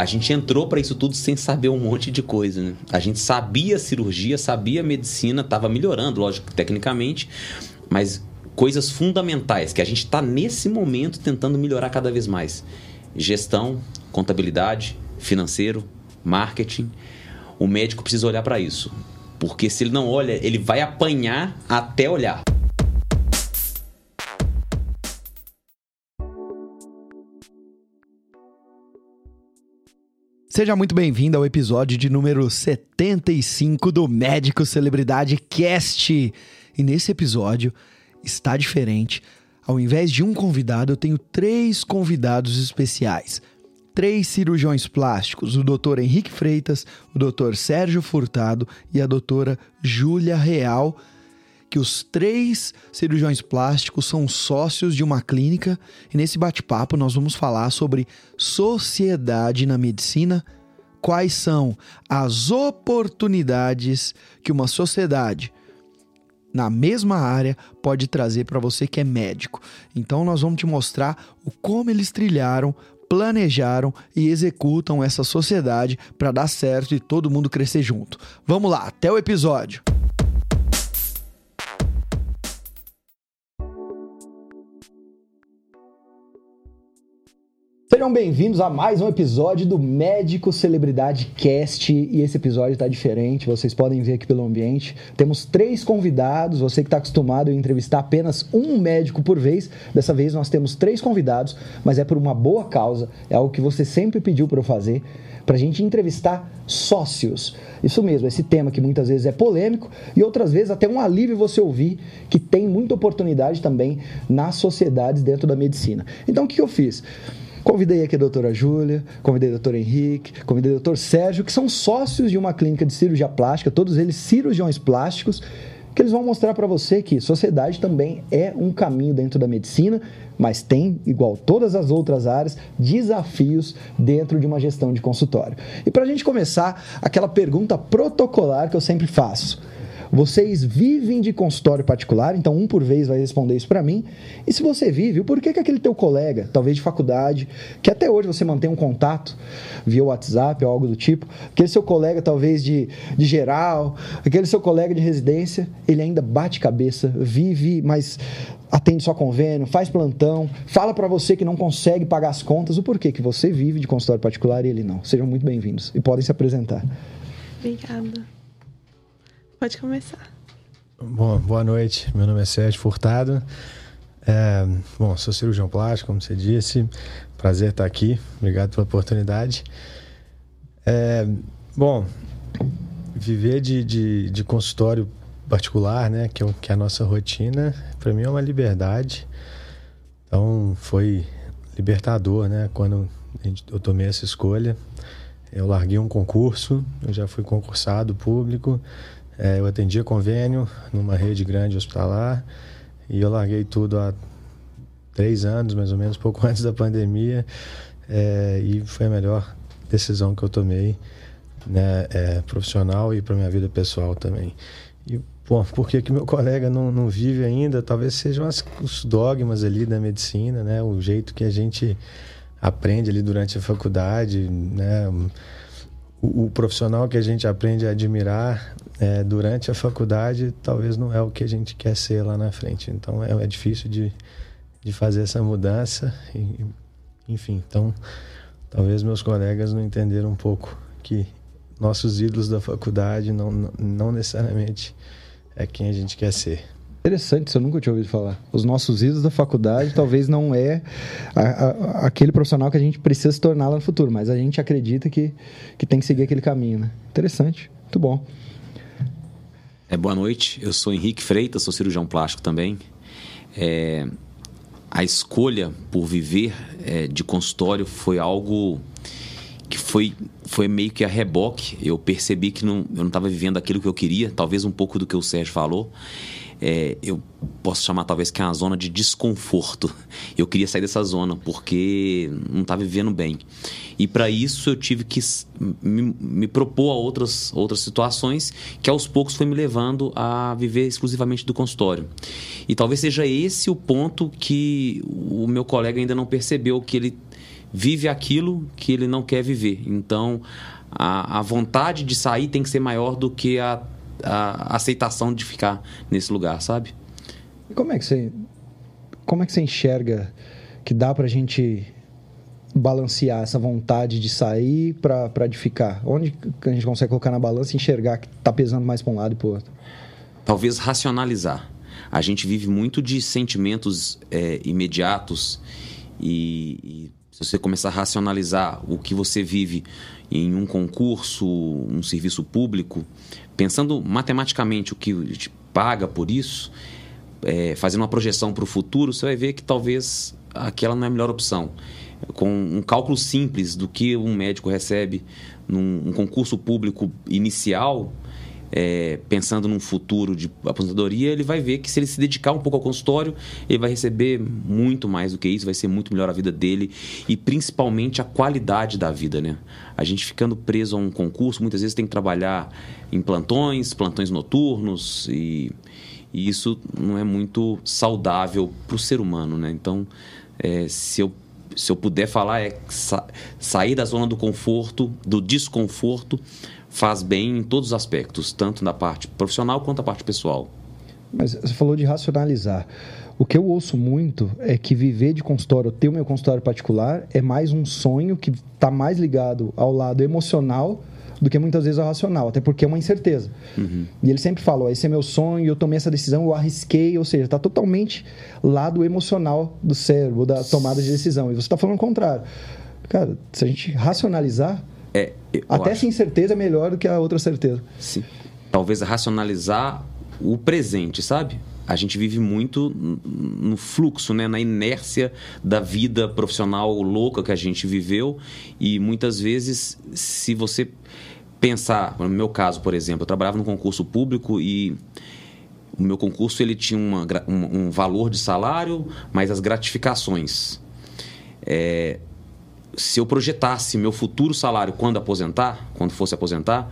a gente entrou para isso tudo sem saber um monte de coisa, né? A gente sabia cirurgia, sabia medicina, estava melhorando, lógico, tecnicamente, mas coisas fundamentais que a gente está nesse momento tentando melhorar cada vez mais: gestão, contabilidade, financeiro, marketing. O médico precisa olhar para isso, porque se ele não olha, ele vai apanhar até olhar. Seja muito bem-vindo ao episódio de número 75 do Médico Celebridade Cast. E nesse episódio está diferente. Ao invés de um convidado, eu tenho três convidados especiais. Três cirurgiões plásticos, o Dr. Henrique Freitas, o Dr. Sérgio Furtado e a doutora Júlia Real, que os três cirurgiões plásticos são sócios de uma clínica e nesse bate-papo nós vamos falar sobre sociedade na medicina, quais são as oportunidades que uma sociedade na mesma área pode trazer para você que é médico. Então nós vamos te mostrar o como eles trilharam, planejaram e executam essa sociedade para dar certo e todo mundo crescer junto. Vamos lá, até o episódio. Sejam bem-vindos a mais um episódio do Médico Celebridade Cast e esse episódio está diferente, vocês podem ver aqui pelo ambiente. Temos três convidados, você que está acostumado a entrevistar apenas um médico por vez, dessa vez nós temos três convidados, mas é por uma boa causa, é algo que você sempre pediu para eu fazer, para a gente entrevistar sócios. Isso mesmo, esse tema que muitas vezes é polêmico e outras vezes até um alívio você ouvir que tem muita oportunidade também nas sociedades dentro da medicina. Então o que eu fiz? Convidei aqui a doutora Júlia, convidei o doutor Henrique, convidei o doutor Sérgio, que são sócios de uma clínica de cirurgia plástica, todos eles cirurgiões plásticos, que eles vão mostrar para você que sociedade também é um caminho dentro da medicina, mas tem, igual todas as outras áreas, desafios dentro de uma gestão de consultório. E para a gente começar, aquela pergunta protocolar que eu sempre faço. Vocês vivem de consultório particular, então um por vez vai responder isso para mim. E se você vive, por que, que aquele teu colega, talvez de faculdade, que até hoje você mantém um contato via WhatsApp ou algo do tipo, aquele seu colega talvez de, de geral, aquele seu colega de residência, ele ainda bate cabeça, vive, mas atende só convênio, faz plantão, fala para você que não consegue pagar as contas, o porquê que você vive de consultório particular e ele não. Sejam muito bem-vindos e podem se apresentar. Obrigada. Pode começar. Bom, boa noite. Meu nome é Sérgio Furtado. É, bom, sou cirurgião plástico, como você disse. Prazer estar aqui. Obrigado pela oportunidade. É, bom, viver de, de, de, consultório particular, né, que é, que é a nossa rotina, para mim é uma liberdade. Então, foi libertador, né, quando eu tomei essa escolha. Eu larguei um concurso, eu já fui concursado público, é, eu atendia convênio numa rede grande hospitalar e eu larguei tudo há três anos, mais ou menos, pouco antes da pandemia. É, e foi a melhor decisão que eu tomei, né, é, profissional e para minha vida pessoal também. E, bom, por que, que meu colega não, não vive ainda? Talvez sejam as, os dogmas ali da medicina, né, o jeito que a gente aprende ali durante a faculdade, né, o, o profissional que a gente aprende a admirar é, durante a faculdade talvez não é o que a gente quer ser lá na frente. Então é, é difícil de, de fazer essa mudança. E, enfim, então talvez meus colegas não entenderam um pouco que nossos ídolos da faculdade não, não, necessariamente é quem a gente quer ser. Interessante, isso eu nunca tinha ouvido falar. Os nossos ídolos da faculdade talvez não é a, a, aquele profissional que a gente precisa se tornar lá no futuro, mas a gente acredita que, que tem que seguir aquele caminho, né? Interessante, muito bom. É, boa noite, eu sou Henrique Freitas, sou cirurgião plástico também. É, a escolha por viver é, de consultório foi algo que foi, foi meio que a reboque. Eu percebi que não, eu não estava vivendo aquilo que eu queria, talvez um pouco do que o Sérgio falou é, eu posso chamar talvez que é uma zona de desconforto. Eu queria sair dessa zona porque não estava vivendo bem. E para isso eu tive que me, me, propor a outras, outras situações que aos poucos foi me levando a viver exclusivamente do consultório. E talvez seja esse o ponto que o meu colega ainda não percebeu que ele vive aquilo que ele não quer viver. Então, a, a vontade de sair tem que ser maior do que a, a aceitação de ficar nesse lugar, sabe? E como é que você, como é que você enxerga que dá para a gente balancear essa vontade de sair para de ficar? Onde a gente consegue colocar na balança e enxergar que está pesando mais para um lado e para o outro? Talvez racionalizar. A gente vive muito de sentimentos é, imediatos e, e se você começar a racionalizar o que você vive em um concurso, um serviço público, pensando matematicamente o que te paga por isso, é, fazendo uma projeção para o futuro, você vai ver que talvez aquela não é a melhor opção. Com um cálculo simples do que um médico recebe num um concurso público inicial, é, pensando num futuro de aposentadoria, ele vai ver que se ele se dedicar um pouco ao consultório, ele vai receber muito mais do que isso, vai ser muito melhor a vida dele e principalmente a qualidade da vida, né? A gente ficando preso a um concurso, muitas vezes tem que trabalhar em plantões, plantões noturnos e, e isso não é muito saudável para o ser humano, né? Então, é, se eu se eu puder falar é sa sair da zona do conforto, do desconforto faz bem em todos os aspectos, tanto na parte profissional quanto na parte pessoal. Mas você falou de racionalizar. O que eu ouço muito é que viver de consultório, ter o meu consultório particular, é mais um sonho que está mais ligado ao lado emocional do que muitas vezes ao racional, até porque é uma incerteza. Uhum. E ele sempre fala: esse é meu sonho, eu tomei essa decisão, eu arrisquei, ou seja, está totalmente lado emocional do cérebro, da tomada de decisão. E você está falando o contrário. Cara, se a gente racionalizar, é, Até acho... essa incerteza é melhor do que a outra certeza. Sim. Talvez racionalizar o presente, sabe? A gente vive muito no fluxo, né? na inércia da vida profissional louca que a gente viveu. E muitas vezes, se você pensar, no meu caso, por exemplo, eu trabalhava num concurso público e o meu concurso ele tinha uma, um, um valor de salário, mas as gratificações. É, se eu projetasse meu futuro salário quando aposentar, quando fosse aposentar,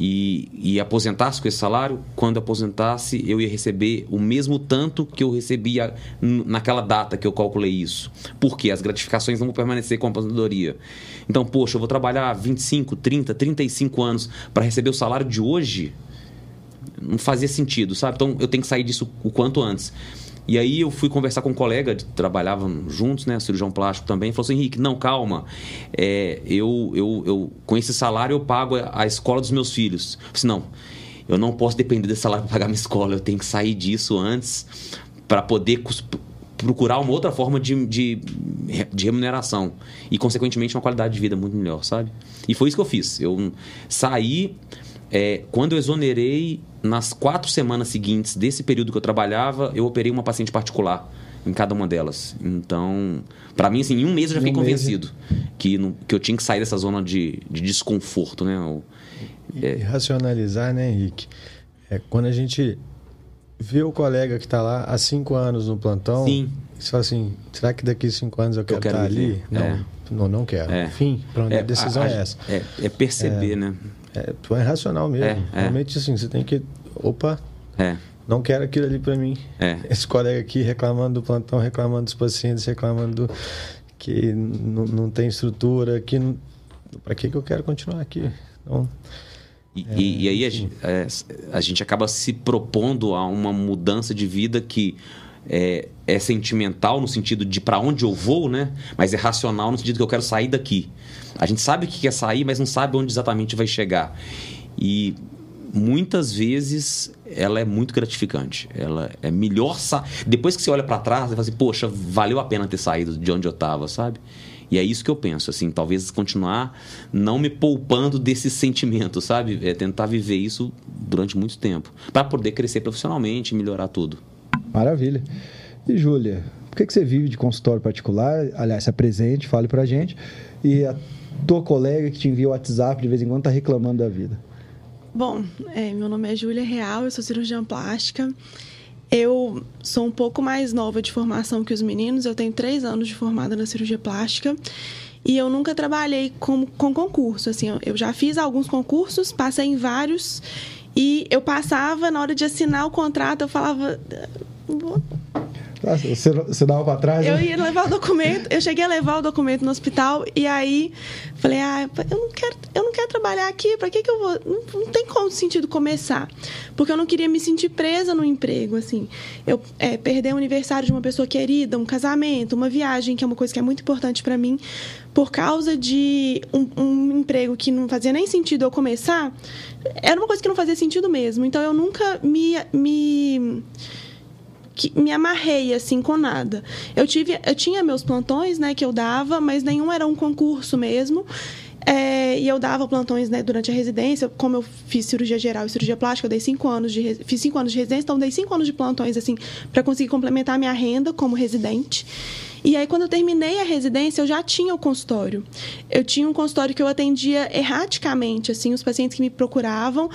e, e aposentasse com esse salário, quando aposentasse eu ia receber o mesmo tanto que eu recebia naquela data que eu calculei isso. Porque as gratificações não vão permanecer com a aposentadoria. Então, poxa, eu vou trabalhar 25, 30, 35 anos para receber o salário de hoje? Não fazia sentido, sabe? Então eu tenho que sair disso o quanto antes. E aí eu fui conversar com um colega, trabalhavam juntos, né, cirurgião plástico também, falou assim, Henrique, não, calma, é, eu, eu, eu, com esse salário eu pago a escola dos meus filhos. Eu disse, não, eu não posso depender desse salário para pagar minha escola, eu tenho que sair disso antes para poder procurar uma outra forma de, de, de, remuneração e, consequentemente, uma qualidade de vida muito melhor, sabe? E foi isso que eu fiz. Eu saí, é, quando eu exonerei, nas quatro semanas seguintes desse período que eu trabalhava, eu operei uma paciente particular em cada uma delas. Então, para mim, assim, em um mês eu já fiquei convencido que, no, que eu tinha que sair dessa zona de, de desconforto, né? O, é... E racionalizar, né, Henrique? É quando a gente vê o colega que está lá há cinco anos no plantão, Sim. você fala assim, será que daqui a cinco anos eu quero, eu quero estar ali? Não, é. não, não quero. É. Enfim, é, a decisão a, é essa. É, é perceber, é. né? É, tu é racional mesmo. É, é. Realmente, assim, você tem que. Opa! É. Não quero aquilo ali para mim. É. Esse colega aqui reclamando do plantão, reclamando dos pacientes, reclamando do, que não tem estrutura, que para que, que eu quero continuar aqui? Então, e, é, e, aí a gente, é, a gente, acaba se propondo a uma mudança de vida que é, é sentimental no sentido de para onde eu vou, né? Mas é racional no sentido que eu quero sair daqui. A gente sabe que quer sair, mas não sabe onde exatamente vai chegar. E muitas vezes ela é muito gratificante. Ela é melhor sa... depois que você olha para trás, você fala assim, poxa, valeu a pena ter saído de onde eu estava, sabe? E é isso que eu penso, assim, talvez continuar não me poupando desse sentimento, sabe? É tentar viver isso durante muito tempo, para poder crescer profissionalmente e melhorar tudo. Maravilha. E Júlia, por que, que você vive de consultório particular? Aliás, se apresente, fale pra gente. E a tua colega que te envia o WhatsApp de vez em quando está reclamando da vida? Bom, é, meu nome é Júlia Real, eu sou cirurgiã plástica. Eu sou um pouco mais nova de formação que os meninos, eu tenho três anos de formada na cirurgia plástica. E eu nunca trabalhei com, com concurso. Assim, eu já fiz alguns concursos, passei em vários. E eu passava, na hora de assinar o contrato, eu falava. Você, você dava para trás? Eu né? ia levar o documento, eu cheguei a levar o documento no hospital e aí falei, ah, eu não quero, eu não quero trabalhar aqui, para que que eu vou? Não, não tem como sentido começar, porque eu não queria me sentir presa no emprego, assim. Eu é, perder o aniversário de uma pessoa querida, um casamento, uma viagem, que é uma coisa que é muito importante para mim, por causa de um, um emprego que não fazia nem sentido eu começar, era uma coisa que não fazia sentido mesmo. Então eu nunca me, me que me amarrei assim com nada. Eu tive, eu tinha meus plantões, né, que eu dava, mas nenhum era um concurso mesmo. É, e eu dava plantões né, durante a residência, como eu fiz cirurgia geral e cirurgia plástica, eu dei cinco anos de fiz cinco anos de residência, então dei cinco anos de plantões assim para conseguir complementar a minha renda como residente. E aí, quando eu terminei a residência, eu já tinha o consultório. Eu tinha um consultório que eu atendia erraticamente, assim, os pacientes que me procuravam.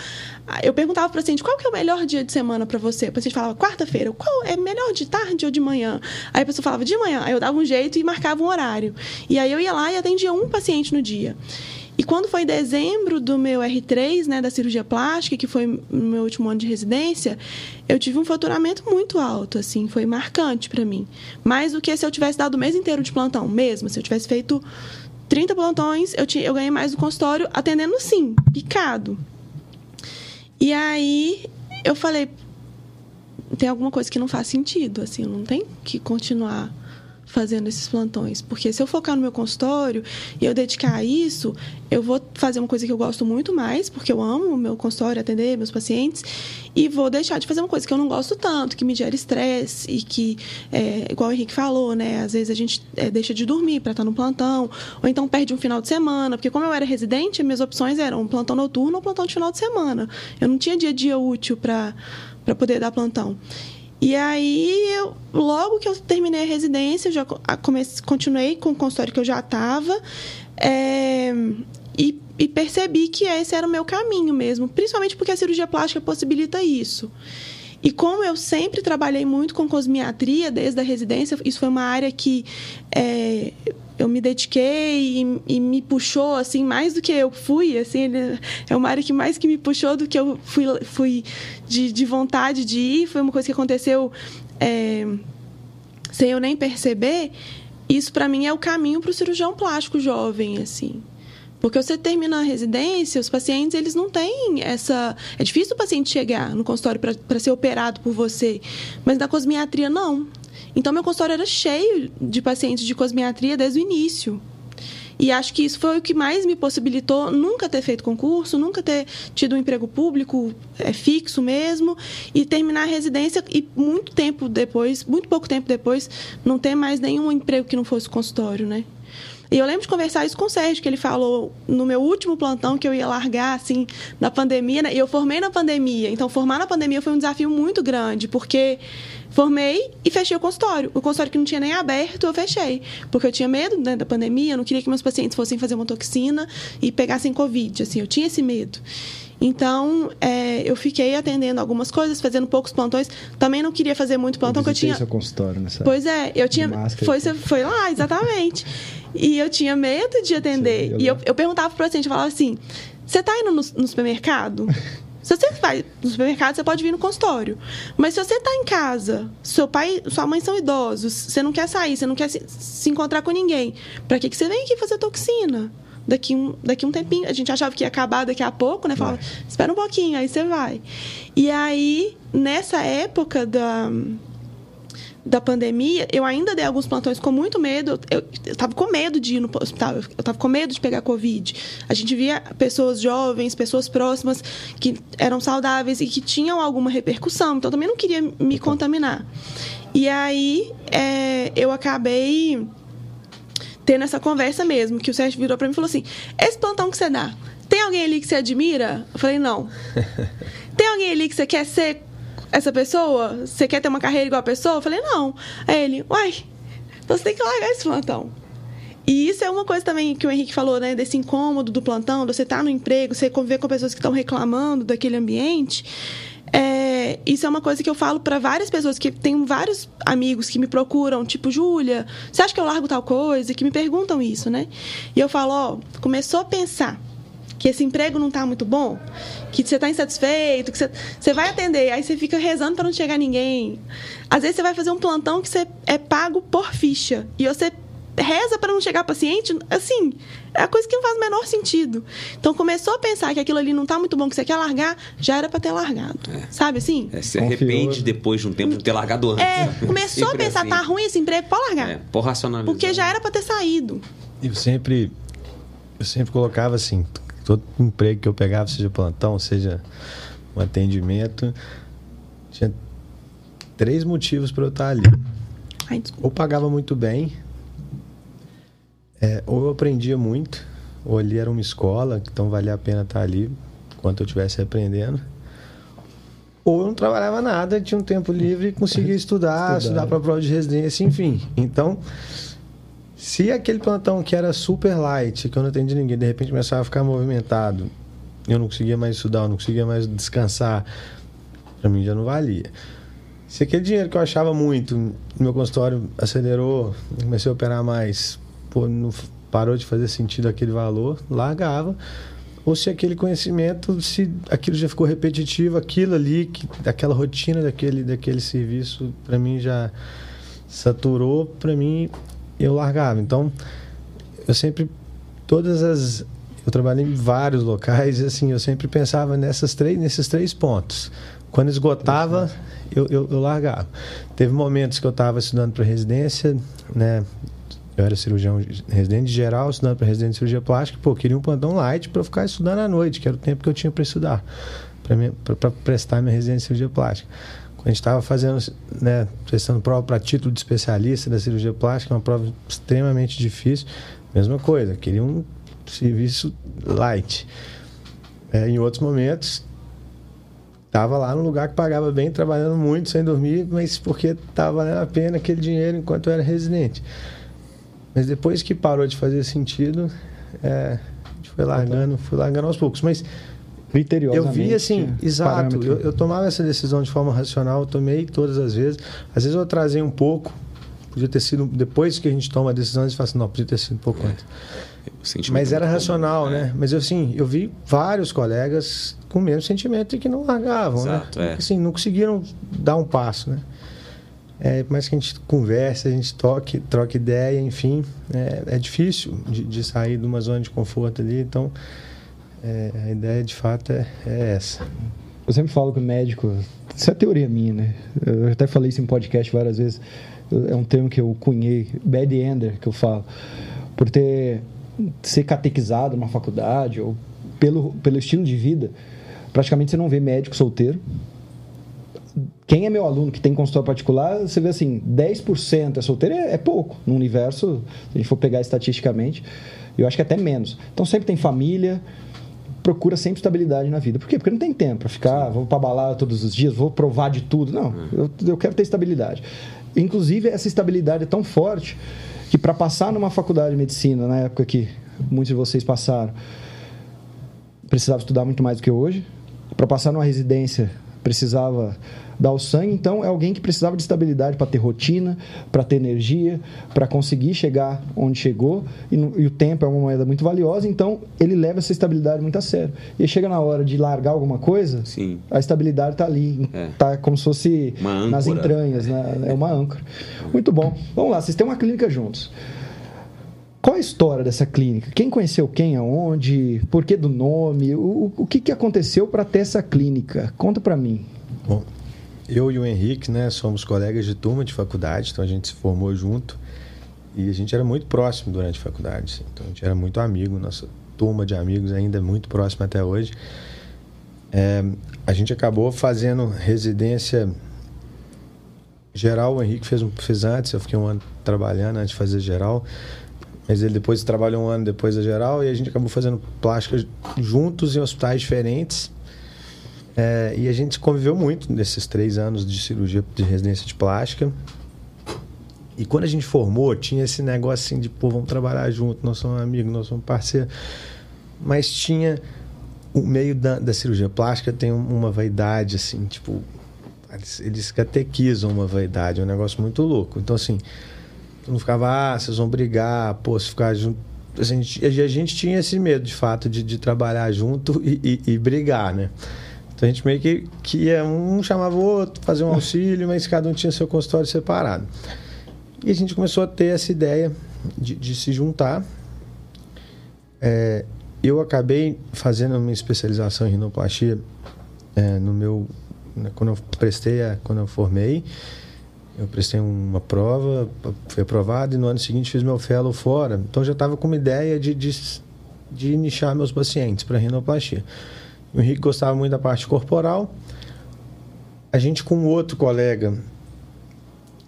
Eu perguntava para o paciente, qual que é o melhor dia de semana para você? O paciente falava, quarta-feira. Qual é melhor de tarde ou de manhã? Aí a pessoa falava, de manhã. Aí eu dava um jeito e marcava um horário. E aí eu ia lá e atendia um paciente no dia. E quando foi em dezembro do meu R3, né, da cirurgia plástica, que foi no meu último ano de residência, eu tive um faturamento muito alto, assim, foi marcante para mim. Mais do que se eu tivesse dado o mês inteiro de plantão, mesmo. Se eu tivesse feito 30 plantões, eu, tinha, eu ganhei mais do consultório atendendo sim, picado. E aí eu falei, tem alguma coisa que não faz sentido, assim, não tem que continuar fazendo esses plantões. Porque se eu focar no meu consultório e eu dedicar a isso, eu vou fazer uma coisa que eu gosto muito mais, porque eu amo o meu consultório, atender meus pacientes, e vou deixar de fazer uma coisa que eu não gosto tanto, que me gera estresse e que, é, igual o Henrique falou, né? Às vezes a gente é, deixa de dormir para estar no plantão, ou então perde um final de semana, porque como eu era residente, minhas opções eram um plantão noturno ou plantão de final de semana. Eu não tinha dia a dia útil para poder dar plantão. E aí, eu, logo que eu terminei a residência, já comecei, continuei com o consultório que eu já estava. É, e, e, percebi que esse era o meu caminho mesmo, principalmente porque a cirurgia plástica possibilita isso. E como eu sempre trabalhei muito com cosmiatria desde a residência, isso foi uma área que é, eu me dediquei e, e, me puxou assim mais do que eu fui assim ele, é uma área que mais que me puxou do que eu fui fui de, de vontade de ir foi uma coisa que aconteceu é, sem eu nem perceber isso para mim é o caminho para o cirurgião plástico jovem assim porque você termina a residência, os pacientes eles não têm essa. É difícil o paciente chegar no consultório para ser operado por você, mas na cosmiatria não. Então, meu consultório era cheio de pacientes de cosmiatria desde o início. E acho que isso foi o que mais me possibilitou nunca ter feito concurso, nunca ter tido um emprego público é, fixo mesmo, e terminar a residência e muito tempo depois, muito pouco tempo depois, não ter mais nenhum emprego que não fosse consultório, né? E eu lembro de conversar isso com o Sérgio, que ele falou no meu último plantão que eu ia largar, assim, na pandemia, né? e eu formei na pandemia. Então, formar na pandemia foi um desafio muito grande, porque Formei e fechei o consultório. O consultório que não tinha nem aberto, eu fechei. Porque eu tinha medo né, da pandemia, eu não queria que meus pacientes fossem fazer uma toxina e pegassem Covid. Assim, eu tinha esse medo. Então, é, eu fiquei atendendo algumas coisas, fazendo poucos plantões. Também não queria fazer muito plantão, porque eu tinha. seu consultório nessa Pois é, eu tinha. Foi, foi lá, exatamente. e eu tinha medo de atender. E eu, eu perguntava para o paciente, eu falava assim: você está indo no, no supermercado? Se você vai no supermercado, você pode vir no consultório. Mas se você está em casa, seu pai, sua mãe são idosos, você não quer sair, você não quer se, se encontrar com ninguém, para que, que você vem aqui fazer toxina? Daqui um, daqui um tempinho, a gente achava que ia acabar daqui a pouco, né? Falava, espera um pouquinho, aí você vai. E aí, nessa época da da pandemia, eu ainda dei alguns plantões com muito medo. Eu estava com medo de ir no hospital, eu estava com medo de pegar Covid. A gente via pessoas jovens, pessoas próximas que eram saudáveis e que tinham alguma repercussão, então também não queria me contaminar. E aí é, eu acabei tendo essa conversa mesmo, que o Sérgio virou para mim e falou assim: esse plantão que você dá, tem alguém ali que você admira? Eu falei, não. Tem alguém ali que você quer ser essa pessoa? Você quer ter uma carreira igual a pessoa? Eu falei, não. Aí ele, uai, então você tem que largar esse plantão. E isso é uma coisa também que o Henrique falou, né? Desse incômodo do plantão, você tá no emprego, você conviver com pessoas que estão reclamando daquele ambiente. É, isso é uma coisa que eu falo para várias pessoas, que tenho vários amigos que me procuram, tipo, Júlia, você acha que eu largo tal coisa? Que me perguntam isso, né? E eu falo, ó, começou a pensar que esse emprego não tá muito bom, que você tá insatisfeito, que você, você vai atender, aí você fica rezando para não chegar ninguém. Às vezes você vai fazer um plantão que você é pago por ficha e você reza para não chegar paciente, assim, é a coisa que não faz o menor sentido. Então começou a pensar que aquilo ali não tá muito bom, que você quer largar, já era para ter largado. É. Sabe assim? É, se arrepende depois de um tempo de ter largado antes. É, começou a pensar, assim. tá ruim esse emprego, pode largar. É, por racionalizar. Porque já era para ter saído. Eu sempre eu sempre colocava assim, todo emprego que eu pegava, seja plantão, seja um atendimento, tinha três motivos para eu estar ali. Ai, ou pagava muito bem, é, ou eu aprendia muito, ou ali era uma escola, então valia a pena estar ali enquanto eu estivesse aprendendo. Ou eu não trabalhava nada, tinha um tempo livre e conseguia estudar, estudar, estudar para a prova de residência, enfim. Então, se aquele plantão que era super light, que eu não atendi ninguém, de repente começava a ficar movimentado, eu não conseguia mais estudar, eu não conseguia mais descansar, para mim já não valia. Se aquele dinheiro que eu achava muito no meu consultório acelerou, comecei a operar mais, pô, não parou de fazer sentido aquele valor, largava. Ou se aquele conhecimento, se aquilo já ficou repetitivo, aquilo ali, que, aquela rotina daquele, daquele serviço, para mim já saturou, para mim eu largava. Então, eu sempre, todas as. Eu trabalhei em vários locais e assim, eu sempre pensava nessas três, nesses três pontos. Quando esgotava, eu, eu, eu largava. Teve momentos que eu estava estudando para residência, né? Eu era cirurgião residente geral, estudando para residente de cirurgia plástica. Pô, queria um plantão light para ficar estudando à noite, que era o tempo que eu tinha para estudar, para prestar minha residência de cirurgia plástica. A gente estava fazendo, né, prestando prova para título de especialista da cirurgia plástica, uma prova extremamente difícil, mesma coisa, queria um serviço light. É, em outros momentos, estava lá num lugar que pagava bem, trabalhando muito, sem dormir, mas porque estava valendo a pena aquele dinheiro enquanto eu era residente. Mas depois que parou de fazer sentido, é, a gente foi largando, foi largando aos poucos. Mas eu vi assim, exato. Eu, eu, tomava essa decisão de forma racional, eu tomei todas as vezes. Às vezes eu trazei um pouco, podia ter sido depois que a gente toma a decisão, a gente fala assim, não, podia ter sido um pouco é. antes. Mas era racional, né? né? Mas assim, eu vi vários colegas com o mesmo sentimento e que não largavam, né? Exato, né? É. Assim, não conseguiram dar um passo, né? É, por mais que a gente converse, a gente toque, troque ideia, enfim, é, é difícil de, de, sair de uma zona de conforto ali. Então, é, a ideia de fato é, é, essa. Eu sempre falo que o médico, isso é teoria minha, né? Eu até falei isso em podcast várias vezes. É um termo que eu cunhei, bad ender, que eu falo, por ter ser catequizado numa faculdade ou pelo, pelo estilo de vida. Praticamente você não vê médico solteiro, quem é meu aluno que tem consultório particular, você vê assim, 10% é solteiro, é, é, pouco no universo, se a gente for pegar estatisticamente, eu acho que até menos. Então sempre tem família, procura sempre estabilidade na vida. Por quê? Porque não tem tempo para ficar, vou para balada todos os dias, vou provar de tudo. Não, hum. eu, eu quero ter estabilidade. Inclusive, essa estabilidade é tão forte que para passar numa faculdade de medicina, na época que muitos de vocês passaram, precisava estudar muito mais do que hoje. Para passar numa residência, precisava dar o sangue, então é alguém que precisava de estabilidade para ter rotina, para ter energia, para conseguir chegar onde chegou, e, no, e, o tempo é uma moeda muito valiosa, então ele leva essa estabilidade muito a sério. E chega na hora de largar alguma coisa, Sim. a estabilidade está ali, está é. como se fosse nas entranhas, né? é uma âncora. Muito bom. Vamos lá, vocês têm uma clínica juntos. Qual a história dessa clínica? Quem conheceu quem, aonde? Por que do nome? O, o que, que aconteceu para ter essa clínica? Conta para mim. Bom, eu e o Henrique, né, somos colegas de turma de faculdade, então a gente se formou junto e a gente era muito próximo durante a faculdade. Assim, então a gente era muito amigo, nossa turma de amigos ainda é muito próxima até hoje. É, a gente acabou fazendo residência geral. O Henrique fez, fez antes, eu fiquei um ano trabalhando antes de fazer geral. Mas ele depois trabalhou um ano depois da geral e a gente acabou fazendo plástica juntos em hospitais diferentes. É, e a gente conviveu muito nesses três anos de cirurgia de residência de plástica. E quando a gente formou, tinha esse negócio assim de, pô, vamos trabalhar junto, nós somos amigos, nós somos parceiros. Mas tinha o meio da, da cirurgia plástica tem uma vaidade, assim, tipo, eles, eles catequizam uma vaidade, é um negócio muito louco. Então, assim, não ficava, ah, vocês vão brigar, pô, se ficar junto a gente, a gente tinha esse medo, de fato, de, de trabalhar junto e, e, e brigar, né? Então a gente meio que, que ia, um chamava o outro, fazer um auxílio, mas cada um tinha seu consultório separado. E a gente começou a ter essa ideia de, de se juntar. É, eu acabei fazendo uma especialização em rinoplastia é, no meu quando eu prestei a, quando eu formei eu prestei uma prova fui aprovado e no ano seguinte fiz meu fellow fora. Então já estava com uma ideia de, de, de nichar meus pacientes para rinoplastia. O Henrique gostava muito da parte corporal. A gente com outro colega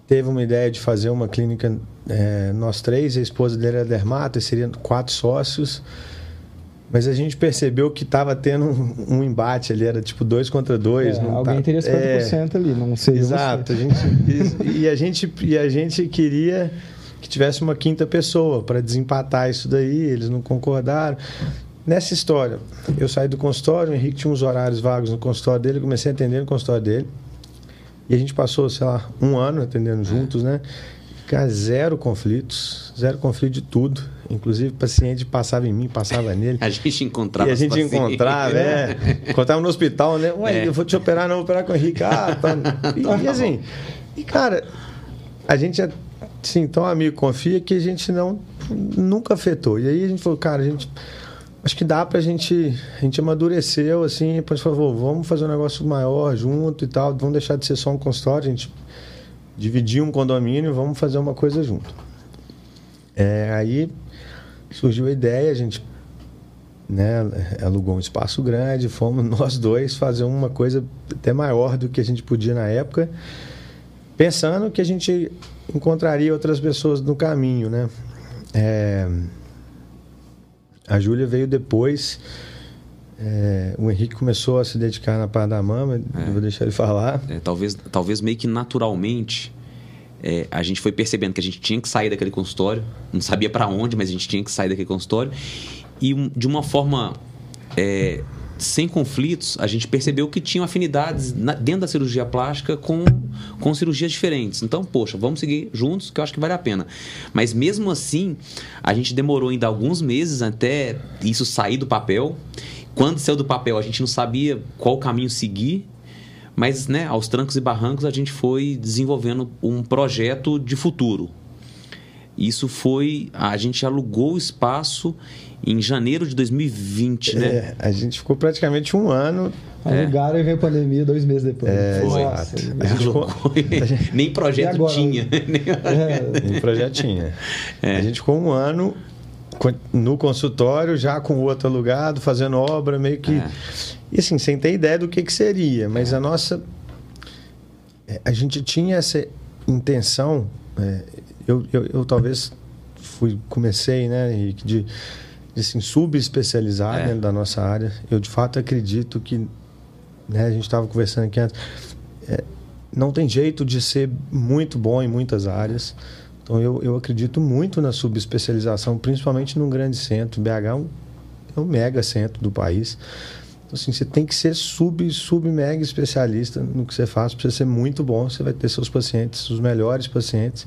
teve uma ideia de fazer uma clínica é, nós três a esposa dele era dermato seriam quatro sócios mas a gente percebeu que estava tendo um, um, embate ali, era tipo dois contra dois. É, alguém tá, teria 50% é, ali, não sei. Exato. A gente, e, a gente, e a gente queria que tivesse uma quinta pessoa para desempatar isso daí, eles não concordaram. Nessa história, eu saí do consultório, o Henrique tinha uns horários vagos no consultório dele, comecei a atender no consultório dele. E a gente passou, sei lá, um ano atendendo juntos, né? Cara, zero conflitos, zero conflito de tudo. Inclusive, o paciente passava em mim, passava nele. A gente encontrava E a gente encontrava, é. Encontrava no hospital, né? Ué, é. eu vou te operar, não, vou operar com o Henrique. Ah, tá. E, e assim, e cara, a gente é assim, tão amigo, confia que a gente não nunca afetou. E aí a gente falou, cara, a gente acho que dá pra gente a gente amadureceu assim, depois falou, vamos fazer um negócio maior junto e tal, vamos deixar de ser só um consultório, a gente dividir um condomínio, vamos fazer uma coisa junto. É, aí surgiu a ideia, a gente né, alugou um espaço grande, fomos nós dois fazer uma coisa até maior do que a gente podia na época, pensando que a gente encontraria outras pessoas no caminho, né? É, a Júlia veio depois, é, o Henrique começou a se dedicar na parte da mama, é. vou deixar ele falar. É, talvez, talvez meio que naturalmente é, a gente foi percebendo que a gente tinha que sair daquele consultório, não sabia para onde, mas a gente tinha que sair daquele consultório. E um, de uma forma é, sem conflitos, a gente percebeu que tinham afinidades na, dentro da cirurgia plástica com, com cirurgias diferentes. Então, poxa, vamos seguir juntos, que eu acho que vale a pena. Mas mesmo assim, a gente demorou ainda alguns meses até isso sair do papel. Quando saiu do papel, a gente não sabia qual caminho seguir, mas né, aos trancos e barrancos a gente foi desenvolvendo um projeto de futuro. Isso foi. A gente alugou o espaço em janeiro de 2020, né? É, a gente ficou praticamente um ano. Alugaram é. e veio a pandemia dois meses depois. É, foi. Nossa, a gente ficou... Nem projeto tinha. É. Nem projeto tinha. É. A gente ficou um ano no consultório, já com o outro alugado, fazendo obra, meio que. E assim, sem ter ideia do que, que seria. Mas a nossa. É, a gente tinha essa intenção. É, eu, eu, eu, talvez fui, comecei, né, Henrique, de, de assim, subespecializar é. dentro da nossa área. Eu de fato acredito que. Né, a gente estava conversando aqui antes. É, não tem jeito de ser muito bom em muitas áreas. Então eu, eu acredito muito na subespecialização, principalmente num grande centro. BH é um, é um mega centro do país. Assim, você tem que ser sub, sub mega especialista no que você faz para ser muito bom. Você vai ter seus pacientes, os melhores pacientes.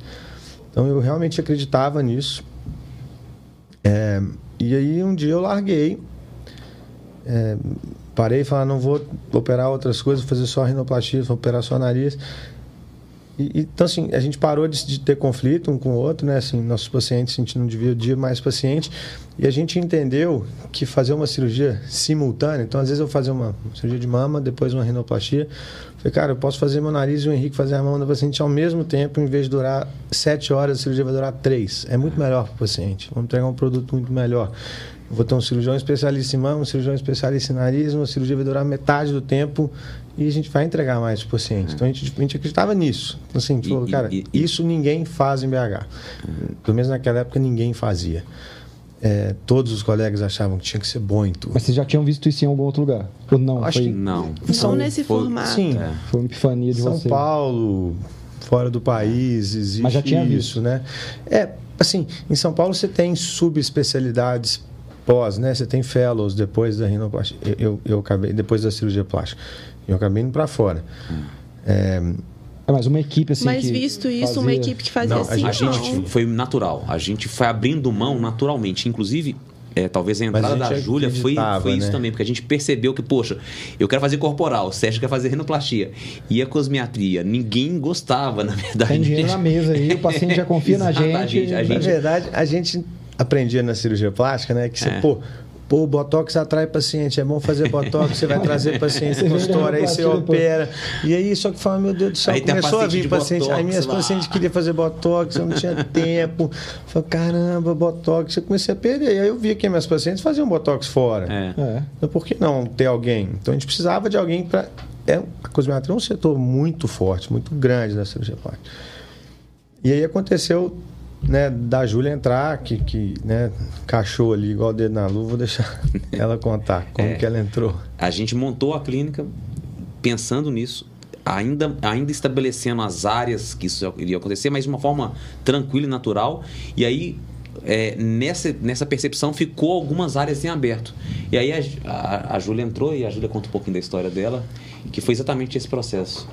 Então eu realmente acreditava nisso. É, e aí um dia eu larguei. É, parei e falei, não vou operar outras coisas, vou fazer só rinoplastia, vou operar só nariz. E, então, assim, a gente parou de, de, ter conflito um com o outro, né? Assim, nossos pacientes, a gente não dividia mais paciente. E a gente entendeu que fazer uma cirurgia simultânea, então, às vezes eu fazia uma cirurgia de mama, depois uma rinoplastia. Falei, cara, eu posso fazer meu nariz e o Henrique fazer a mão da paciente ao mesmo tempo, em vez de durar sete horas, a cirurgia vai durar três. É muito melhor para o paciente. Vamos entregar um produto muito melhor. Vou ter um cirurgião especialista em mama, um cirurgião especialista em nariz, uma cirurgia vai durar metade do tempo e a gente vai entregar mais para o paciente. Então a gente, a gente acreditava nisso. Então, assim, a gente e, falou, cara, e, e, isso ninguém faz em BH. Pelo menos naquela época ninguém fazia. É, todos os colegas achavam que tinha que ser bom em tudo. Mas vocês já tinham visto isso em algum outro lugar? Ou não? Acho foi... que não. Só nesse foi, formato. Sim. É. Foi uma epifania de São você. Paulo, fora do país, existe Mas já tinha isso, visto. né? É, assim, em São Paulo você tem subespecialidades pós, né? Você tem fellows depois da rinoplastia. Eu, eu, eu acabei depois da cirurgia plástica. Eu acabei indo para fora. Hum. É, É mais uma equipe assim. Mas que visto isso, fazia- uma equipe que fazia Não, a assim, A não. gente foi natural. A gente foi abrindo mão naturalmente. Inclusive, é, talvez a Mas a entrada gente da Júlia foi, foi isso né? também, porque a gente percebeu que, poxa, eu quero fazer corporal, o Sérgio quer fazer rinoplastia. E a cosmiatria? Ninguém gostava, na verdade. Tem dinheiro na mesa aí, o paciente já confia na gente. a Na gente- verdade, a gente aprendia na cirurgia plástica, né? Que você, É. pô, pô, o botox atrai paciente, é bom fazer botox, você vai trazer paciente Você no consultório, aí você opera. E aí, só que fala, meu Deus do céu, Aí começou a vir paciente. botox Aí minhas lá. pacientes queriam fazer botox, eu não tinha tempo. Falei, caramba, botox, eu comecei a perder. E aí eu via que minhas pacientes faziam botox fora. É. É. Então, por que não ter alguém? Então, a gente precisava de alguém para. É, a cosmiatria é um setor muito forte, muito grande da cirurgia plástica. E aí aconteceu né, da Júlia entrar, que, que né, cachou ali igual o dedo na luva, vou deixar ela contar como É. que ela entrou. A gente montou a clínica pensando nisso, ainda, ainda estabelecendo as áreas que isso iria acontecer, mas de uma forma tranquila e natural. E aí, é, nessa, nessa percepção, ficou algumas áreas em aberto. E aí a, a, a Júlia entrou e a Júlia conta um pouquinho da história dela, que foi exatamente esse processo.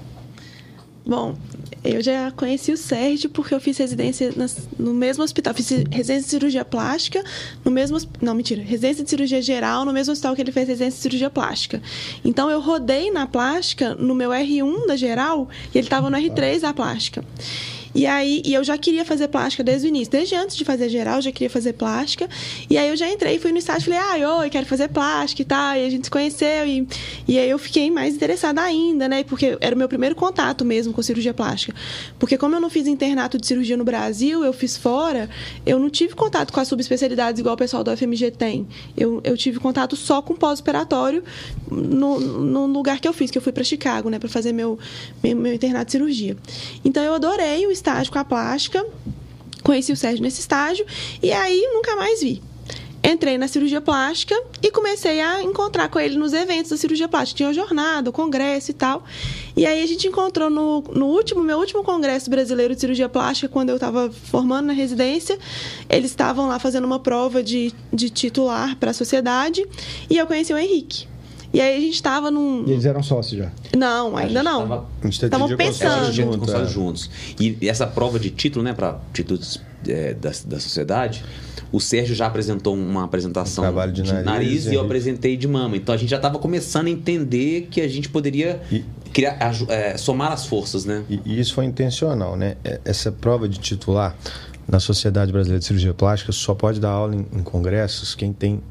Bom, eu já conheci o Sérgio porque eu fiz residência no mesmo hospital. Fiz residência de cirurgia plástica no mesmo. Não, mentira. Residência de cirurgia geral no mesmo hospital que ele fez residência de cirurgia plástica. Então eu rodei na plástica no meu R1 da geral e ele estava no R3 da plástica. E aí, e eu já queria fazer plástica desde o início. Desde antes de fazer geral, eu já queria fazer plástica. E aí eu já entrei, fui no estágio e falei, ai, oi, quero fazer plástica e tal. E a gente se conheceu. E, e aí eu fiquei mais interessada ainda, né? Porque era o meu primeiro contato mesmo com cirurgia plástica. Porque como eu não fiz internato de cirurgia no Brasil, eu fiz fora, eu não tive contato com as subespecialidades igual o pessoal do FMG tem. Eu, eu tive contato só com pós-operatório no, no lugar que eu fiz, que eu fui para Chicago, né? Para fazer meu, meu, meu internato de cirurgia. Então eu adorei o estágio com a plástica. Conheci o Sérgio nesse estágio e aí nunca mais vi. Entrei na cirurgia plástica e comecei a encontrar com ele nos eventos da cirurgia plástica. Tinha jornada, o congresso e tal. E aí a gente encontrou no, no último, meu último congresso brasileiro de cirurgia plástica, quando eu estava formando na residência. Eles estavam lá fazendo uma prova de, de titular para a sociedade e eu conheci o Henrique. E aí a gente estava num. E eles eram sócios já. Não, ainda A gente não. tava- A gente Estavam pensando. junto, é. juntos. E essa prova de título, né, para títulos é, da, da sociedade, o Sérgio já apresentou uma apresentação Um trabalho de nariz, e eu Henrique. apresentei de mama. Então a gente já estava começando a entender que a gente poderia E- criar, é, somar as forças, né? E, e isso foi intencional, né? É- Essa prova de titular na Sociedade Brasileira de Cirurgia Plástica só pode dar aula em, em congressos quem tem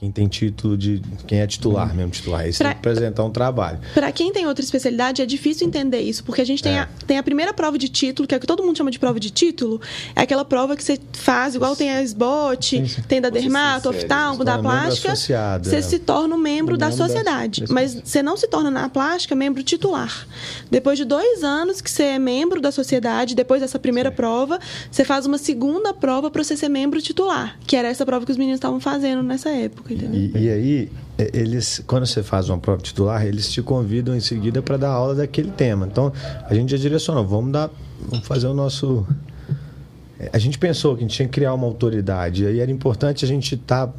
quem tem título de quem é titular mesmo titular. Você Pra- tem que apresentar um trabalho. Para quem tem outra especialidade, é difícil entender isso, porque a gente tem, É. a, tem a primeira prova de título, que é o que todo mundo chama de prova de título, é aquela prova que você faz, igual tem a SBOT, Sim, sim. tem da dermato, oftalmo, da plástica, associado, você é. se torna um membro da membro da- sociedade, desse- mas você não se torna na plástica membro titular. Depois de dois anos que você é membro da sociedade, depois dessa primeira prova, você faz uma segunda prova para você ser membro titular, que era essa prova que os meninos estavam fazendo nessa época, E, e aí, é, eles, quando você faz uma prova titular, eles te convidam em seguida para dar aula daquele tema. Então, a gente já direcionou, vamos dar, vamos fazer o nosso. é, A gente pensou que a gente tinha que criar uma autoridade, e aí era importante a gente estar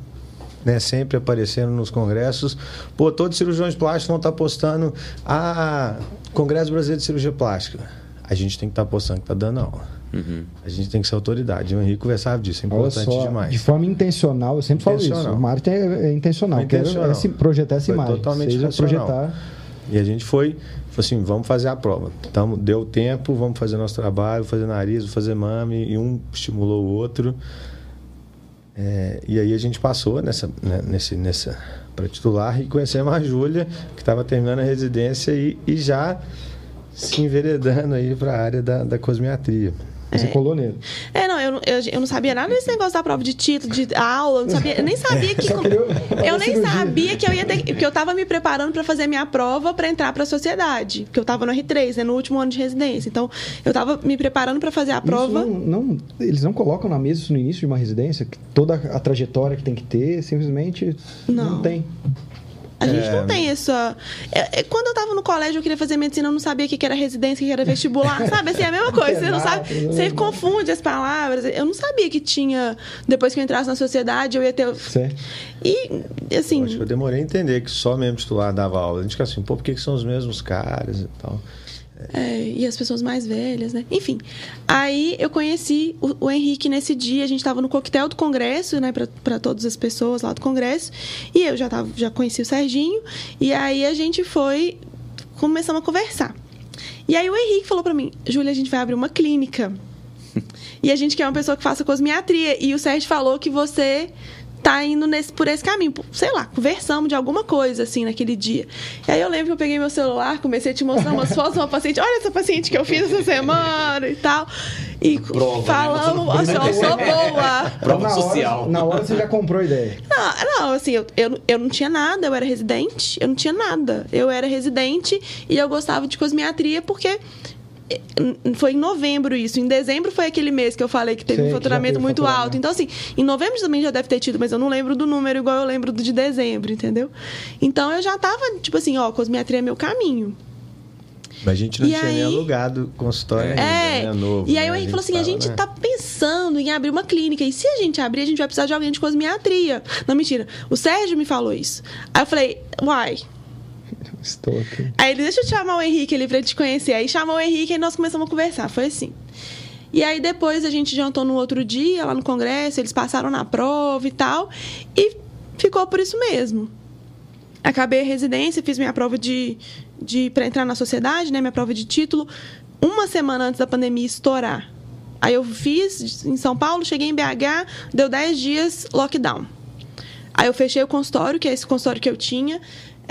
né, sempre aparecendo nos congressos. Pô, todos os cirurgiões plásticos vão estar postando a Congresso Brasileiro de Cirurgia Plástica. A gente tem que estar postando que está dando aula. Uhum. A gente tem que ser autoridade. O Henrique conversava disso, é importante só, demais. de forma intencional, eu sempre falo isso. Intencional. O marketing é, é intencional. Quero intencional. esse- projetar essa Foi imagem. totalmente seja racional. projetar. E a gente foi, falou assim, vamos fazer a prova. Então, deu tempo, vamos fazer nosso trabalho, fazer nariz, fazer mame, e um estimulou o outro. É, e aí a gente passou nessa, né, nesse, nessa para titular e conhecemos a Júlia, que estava terminando a residência e, e já se enveredando aí para a área da, da cosmiatria. Você colou nele. É, não, eu, não- eu, eu não sabia nada desse negócio da prova de título, de aula, eu, não sabia, eu nem sabia que. Só queria- eu nem cirurgia. sabia que eu ia ter. que eu tava me preparando para fazer minha prova para entrar para a sociedade. Porque eu tava no R3, né, no último ano de residência. Então, eu tava me preparando para fazer a prova. Não, não- eles não colocam na mesa isso no início de uma residência, que toda a trajetória que tem que ter, simplesmente não, Não. tem. A gente É. não tem essa. é- é, quando eu tava no colégio, eu queria fazer medicina, eu não sabia o que era residência, o que era vestibular, sabe? Assim, é a mesma coisa. Você não sabe. Você confunde as palavras. Eu não sabia que tinha. Depois que eu entrasse na sociedade, eu ia ter. Certo? E, assim. Acho que eu demorei a entender que só mesmo titular dava aula. A gente fica assim, pô, por que, que são os mesmos caras e tal? É, e as pessoas mais velhas, né? Enfim. Aí eu conheci o, o Henrique nesse dia. A gente estava no coquetel do Congresso, né? Para todas as pessoas lá do Congresso. E eu já, tava, já conheci o Serginho. E aí a gente foi. Começamos a conversar. E aí o Henrique falou para mim: Júlia, a gente vai abrir uma clínica. e a gente quer uma pessoa que faça cosmiatria. E o Sérgio falou que você tá indo nesse, por esse caminho. Sei lá, conversamos de alguma coisa, assim, naquele dia. E aí eu lembro que eu peguei meu celular, comecei a te mostrar umas fotos de uma paciente. Olha essa paciente que eu fiz essa semana e tal. E Prova, né? falamos, né? assim, eu sou boa. Prova na social. Hora, na hora você já comprou ideia. Não, não assim, eu, eu, eu não tinha nada, eu era residente, eu não tinha nada. Eu era residente e eu gostava de cosmiatria porque foi em novembro isso. Em dezembro foi aquele mês que eu falei que teve Sim, um faturamento muito faturamento. alto. Então, assim, em novembro também já deve ter tido, mas eu não lembro do número igual eu lembro do de dezembro, entendeu? Então eu já tava, tipo assim, ó, cosmiatria é meu caminho. Mas a gente não e tinha aí, nem alugado consultório é, ainda, né? Novo, e aí né? o Henrique falou assim, a gente né? tá pensando em abrir uma clínica. E se a gente abrir, a gente vai precisar de alguém de cosmiatria. Não, mentira. O Sérgio me falou isso. Aí eu falei, uai, Estou aqui. Aí ele, deixa eu chamar o Henrique ali pra te conhecer. Aí chamou o Henrique e nós começamos a conversar. Foi assim. E aí depois a gente jantou no outro dia, lá no congresso, eles passaram na prova e tal. E ficou por isso mesmo. Acabei a residência, fiz minha prova de, de para entrar na sociedade, né, minha prova de título, uma semana antes da pandemia estourar. Aí eu fiz em São Paulo, cheguei em BH, deu 10 dias lockdown. Aí eu fechei o consultório, que é esse consultório que eu tinha,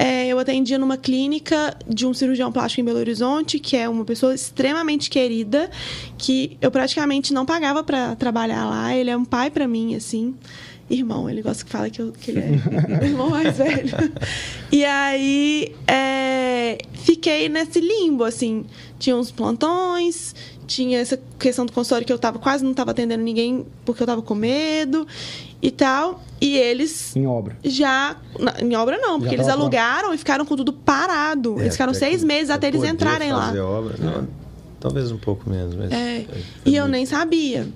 é, eu atendia numa clínica de um cirurgião plástico em Belo Horizonte, que é uma pessoa extremamente querida, que eu praticamente não pagava para trabalhar lá. Ele é um pai para mim, assim. Irmão, ele gosta que fala que, eu, que ele é irmão mais velho. E aí, é, fiquei nesse limbo, assim. Tinha uns plantões, tinha essa questão do consultório que eu tava, quase não estava atendendo ninguém porque eu estava com medo e tal. E eles. Em obra. Já. Em obra não, porque eles alugaram e ficaram com tudo parado. É, eles ficaram seis meses até eles entrarem lá. Obra, não, talvez um pouco menos, mas. É. é e eu nem sabia.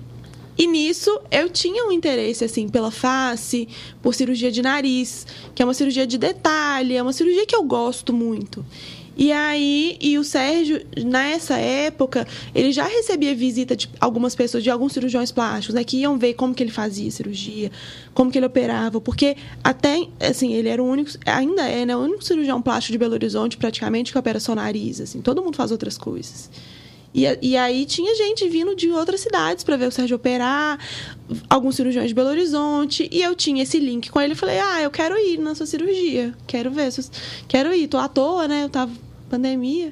E nisso eu tinha um interesse, assim, pela face, por cirurgia de nariz, que é uma cirurgia de detalhe, é uma cirurgia que eu gosto muito. E aí, e o Sérgio, nessa época, ele já recebia visita de algumas pessoas, de alguns cirurgiões plásticos, né, que iam ver como que ele fazia cirurgia, como que ele operava, porque até, assim, ele era o único, ainda é, né, o único cirurgião plástico de Belo Horizonte, praticamente, que opera só nariz, assim, todo mundo faz outras coisas. E, e aí tinha gente vindo de outras cidades para ver o Sérgio operar, alguns cirurgiões de Belo Horizonte, e eu tinha esse link com ele, falei, ah, eu quero ir na sua cirurgia, quero ver, quero ir, tô à toa, né, eu tava pandemia.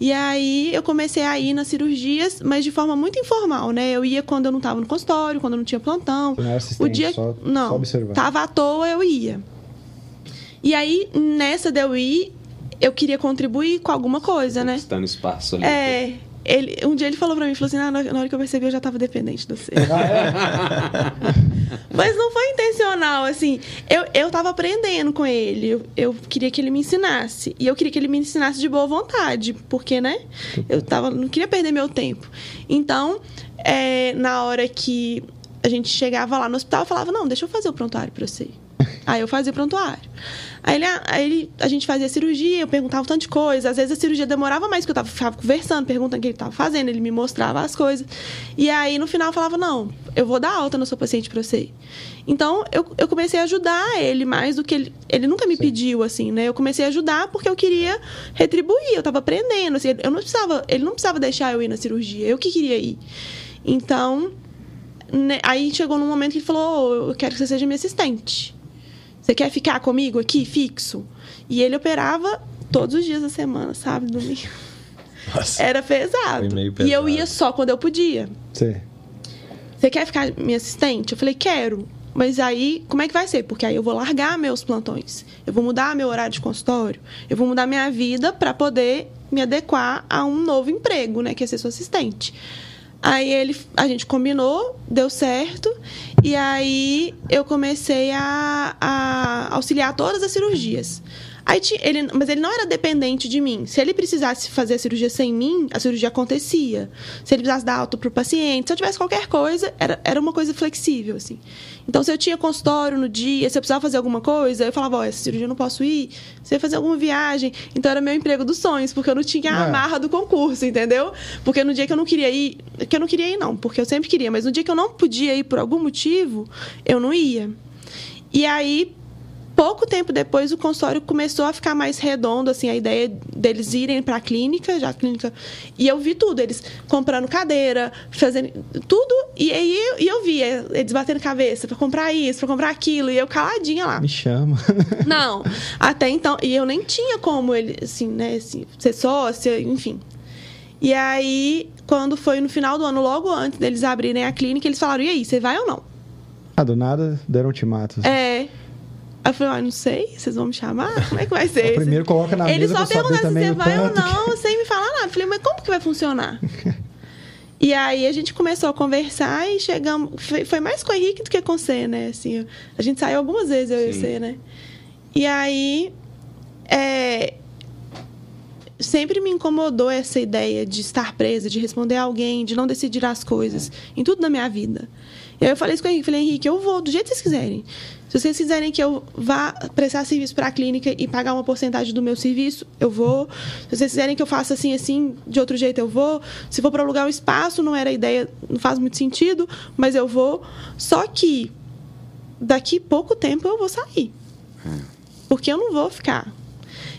E aí eu comecei a ir nas cirurgias, mas de forma muito informal, né? Eu ia quando eu não estava no consultório, quando eu não tinha plantão. Não era o dia só, não, só tava à toa, eu ia. E aí nessa de eu ir, eu queria contribuir com alguma coisa, né? Está no espaço ali. É, ele, um dia ele falou pra mim, falou assim, ah, na hora que eu percebi eu já tava dependente do você. Ah, é? Mas não foi intencional, assim. Eu, eu tava aprendendo com ele. Eu, eu, queria que ele me ensinasse. E eu queria que ele me ensinasse de boa vontade. Porque, né? Eu tava, não queria perder meu tempo. Então, é, na hora que a gente chegava lá no hospital, eu falava, não, deixa eu fazer o prontuário pra você. Aí eu fazia o prontuário. Aí, ele, aí ele, a gente fazia cirurgia, eu perguntava um tanto de coisa. Às vezes a cirurgia demorava mais, porque eu tava, ficava conversando, perguntando o que ele estava fazendo, ele me mostrava as coisas. E aí, no final, eu falava, não, eu vou dar alta no seu paciente para você. Então, eu, eu comecei a ajudar ele mais do que ele... Ele nunca me Sim. pediu, assim, né? Eu comecei a ajudar porque eu queria retribuir, eu estava aprendendo. Assim, eu não precisava, ele não precisava deixar eu ir na cirurgia, eu que queria ir. Então, né, aí chegou num momento que ele falou, oh, eu quero que você seja minha assistente. Você quer ficar comigo aqui, fixo? E ele operava todos os dias da semana, sabe? Domingo. Nossa. Era pesado. pesado. E eu ia só quando eu podia. Sim. Você quer ficar minha assistente? Eu falei, quero. Mas aí, como é que vai ser? Porque aí eu vou largar meus plantões. Eu vou mudar meu horário de consultório. Eu vou mudar minha vida para poder me adequar a um novo emprego, né? Que é ser sua assistente. Aí ele, a gente combinou, deu certo. E aí eu comecei a, a auxiliar todas as cirurgias. Aí ele, mas ele não era dependente de mim. Se ele precisasse fazer a cirurgia sem mim, a cirurgia acontecia. Se ele precisasse dar alta para o paciente, se eu tivesse qualquer coisa, era, era uma coisa flexível, assim. Então, se eu tinha consultório no dia, se eu precisava fazer alguma coisa, eu falava, ó, oh, essa cirurgia eu não posso ir. Se eu ia fazer alguma viagem. Então, era meu emprego dos sonhos, porque eu não tinha a é. amarra do concurso, entendeu? Porque no dia que eu não queria ir, que eu não queria ir, não, porque eu sempre queria, mas no dia que eu não podia ir por algum motivo, eu não ia. E aí, pouco tempo depois o consultório começou a ficar mais redondo, assim, a ideia deles irem para a clínica, já a clínica. E eu vi tudo, eles comprando cadeira, fazendo tudo, e aí e eu via eles batendo cabeça para comprar isso, para comprar aquilo, e eu caladinha lá. Me chama. Não, até então, e eu nem tinha como ele, assim, né, assim, ser sócia, enfim. E aí, quando foi no final do ano, logo antes deles abrirem a clínica, eles falaram: "E aí, você vai ou não?" Ah, do nada deram ultimato. É. Aí eu falei, ah, não sei, vocês vão me chamar? Como é que vai ser? Primeiro coloca na Ele mesa só pergunta se você vai ou não, que... sem me falar nada. Eu falei, mas como que vai funcionar? e aí a gente começou a conversar e chegamos. Foi, foi, mais com o Henrique do que com você, né? Assim, a gente saiu algumas vezes, eu Sim. e você, né? E aí. É, sempre me incomodou essa ideia de estar presa, de responder a alguém, de não decidir as coisas, em tudo na minha vida. E aí eu falei isso com o Henrique, falei, Henrique, eu vou do jeito que vocês quiserem. Se vocês quiserem que eu vá prestar serviço para a clínica e pagar uma porcentagem do meu serviço, eu vou. Se vocês quiserem que eu faça assim, assim, de outro jeito, eu vou. Se for para alugar um espaço, não era ideia, não faz muito sentido, mas eu vou. Só que daqui pouco tempo eu vou sair. Porque eu não vou ficar.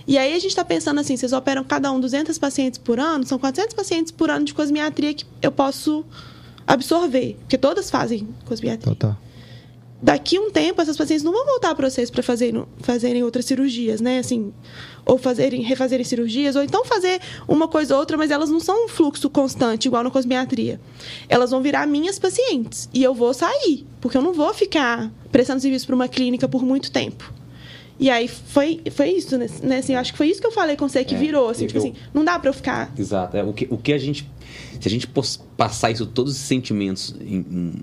E aí a gente está pensando assim, vocês operam cada um 200 pacientes por ano, são 400 pacientes por ano de cosmiatria que eu posso absorver, porque todas fazem cosmiatria. Total daqui um tempo essas pacientes não vão voltar para vocês para fazerem, fazerem outras cirurgias, né? Assim, ou fazerem, refazerem cirurgias, ou então fazer uma coisa ou outra, mas elas não são um fluxo constante, igual na cosmiatria. Elas vão virar minhas pacientes. E eu vou sair, porque eu não vou ficar prestando serviço para uma clínica por muito tempo. E aí foi, foi isso, né? né? Assim, eu acho que foi isso que eu falei com você que é, virou, assim, tipo eu... assim, não dá para eu ficar. Exato. É, o, que, o que a gente. Se a gente passar isso, todos os sentimentos em,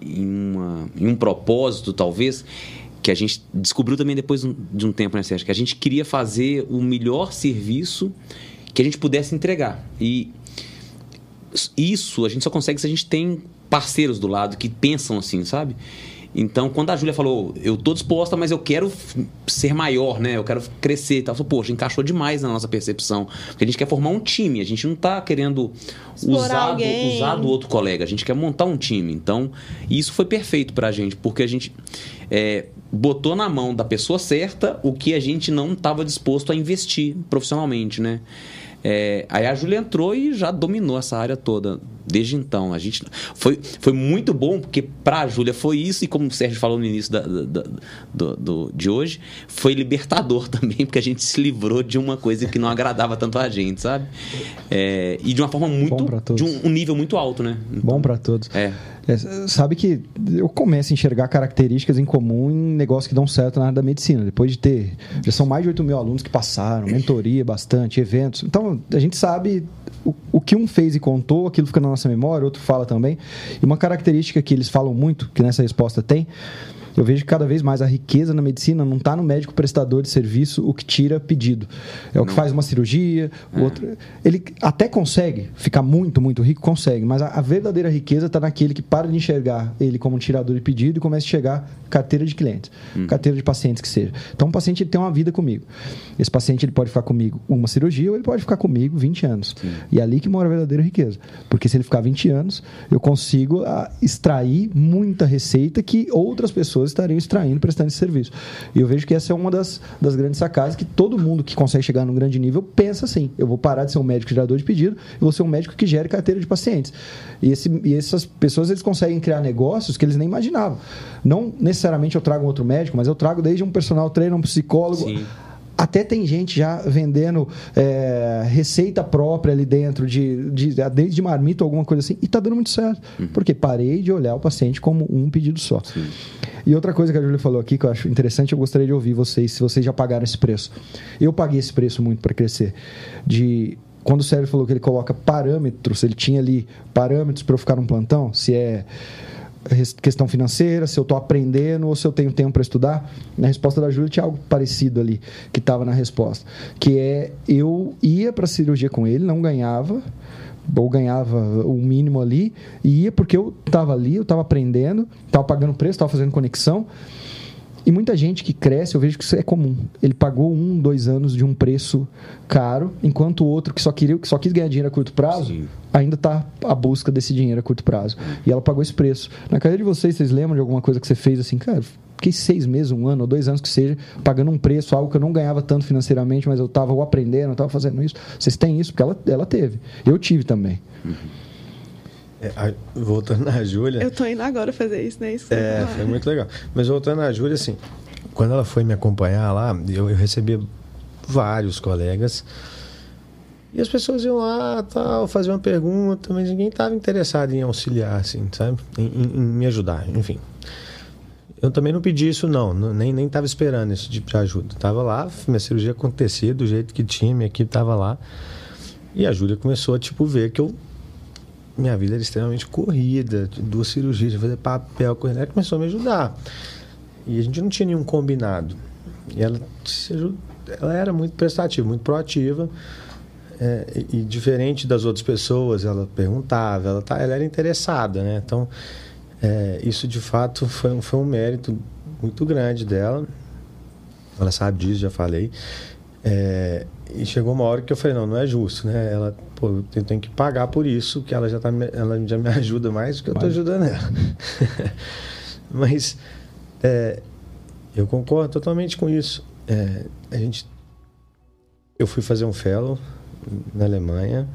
em, uma, em um propósito, talvez, que a gente descobriu também depois de um tempo, né, Sérgio? Que a gente queria fazer o melhor serviço que a gente pudesse entregar. E isso a gente só consegue se a gente tem parceiros do lado que pensam assim, sabe? Então, quando a Júlia falou, eu tô disposta, mas eu quero ser maior, né? Eu quero crescer e tal. Falei, poxa, encaixou demais na nossa percepção. Porque a gente quer formar um time, a gente não tá querendo usar do, usar do outro colega, a gente quer montar um time. Então, isso foi perfeito pra gente, porque a gente é, botou na mão da pessoa certa o que a gente não estava disposto a investir profissionalmente, né? É, aí a Júlia entrou e já dominou essa área toda desde então. A gente foi, foi muito bom, porque para a Júlia foi isso, e como o Sérgio falou no início da, da, da do, do, de hoje, foi libertador também, porque a gente se livrou de uma coisa que não agradava tanto a gente, sabe? É, e de uma forma muito. de um, um, nível muito alto, né? Então, bom para todos. É. É, sabe que eu começo a enxergar características em comum em negócios que dão certo na área da medicina. Depois de ter. Já são mais de 8 mil alunos que passaram, mentoria bastante, eventos. Então, a gente sabe o, o que um fez e contou, aquilo fica na nossa memória, outro fala também. E uma característica que eles falam muito, que nessa resposta tem, eu vejo que cada vez mais a riqueza na medicina não está no médico prestador de serviço, o que tira pedido. É o que faz uma cirurgia, o é. outro. Ele até consegue ficar muito, muito rico, consegue, mas a, a verdadeira riqueza está naquele que para de enxergar ele como um tirador de pedido e começa a chegar carteira de clientes, hum. carteira de pacientes que seja. Então, o paciente ele tem uma vida comigo. Esse paciente ele pode ficar comigo uma cirurgia ou ele pode ficar comigo 20 anos. Sim. E é ali que mora a verdadeira riqueza. Porque se ele ficar 20 anos, eu consigo a, ah, extrair muita receita que outras pessoas pessoas estariam extraindo, prestando esse serviço. E eu vejo que essa é uma das, das grandes sacadas que todo mundo que consegue chegar num grande nível pensa assim: eu vou parar de ser um médico gerador de pedido, eu vou ser um médico que gere carteira de pacientes. E, esse, e essas pessoas eles conseguem criar negócios que eles nem imaginavam. Não necessariamente eu trago um outro médico, mas eu trago desde um personal trainer, um psicólogo. Sim até tem gente já vendendo é, receita própria ali dentro, de, de, desde marmita ou alguma coisa assim, e está dando muito certo. Uhum. Porque parei de olhar o paciente como um pedido só. Sim. E outra coisa que a Júlia falou aqui que eu acho interessante, eu gostaria de ouvir vocês, se vocês já pagaram esse preço. Eu paguei esse preço muito para crescer. De quando o Sérgio falou que ele coloca parâmetros, ele tinha ali parâmetros para eu ficar num plantão, se é questão financeira, se eu estou aprendendo ou se eu tenho tempo para estudar. Na resposta da Júlia tinha algo parecido ali que estava na resposta, que é eu ia para a cirurgia com ele, não ganhava ou ganhava o mínimo ali e ia porque eu estava ali, eu estava aprendendo, estava pagando preço, estava fazendo conexão. E muita gente que cresce, eu vejo que isso é comum. Ele pagou um, dois anos de um preço caro, enquanto o outro que só, queria, que só quis ganhar dinheiro a curto prazo, Sim. ainda está à busca desse dinheiro a curto prazo. E ela pagou esse preço. Na carreira de vocês, vocês lembram de alguma coisa que você fez assim, cara, fiquei seis meses, um ano ou dois anos que seja, pagando um preço, algo que eu não ganhava tanto financeiramente, mas eu estava aprendendo, eu estava fazendo isso. Vocês têm isso? Porque ela, ela teve. Eu tive também. Uhum. É, a, voltando na Júlia. Eu tô indo agora fazer isso, né? Isso é, foi muito legal. Mas voltando na Júlia, assim, quando ela foi me acompanhar lá, eu, eu recebi vários colegas. E as pessoas iam lá, tal, fazer uma pergunta, mas ninguém estava interessado em auxiliar, assim, sabe? Em, em, em, me ajudar, enfim. Eu também não pedi isso, não. Nem nem estava esperando esse tipo de ajuda. Tava lá, minha cirurgia acontecia do jeito que tinha, minha equipe estava lá. E a Júlia começou a, tipo, ver que eu minha vida era extremamente corrida, duas cirurgias, fazer papel, corrida, ela começou a me ajudar. E a gente não tinha nenhum combinado. E ela, ela era muito prestativa, muito proativa. É, e, diferente das outras pessoas, ela perguntava, ela, tá, ela era interessada, né? Então, é, isso de fato foi um, foi um mérito muito grande dela. Ela sabe disso, já falei. É, e chegou uma hora que eu falei, não, não é justo, né? Ela, pô, eu tenho que pagar por isso, que ela já, tá, ela já me ajuda mais do que eu estou ajudando ela. Mas é, eu concordo totalmente com isso. É, a gente, eu fui fazer um fellow na Alemanha,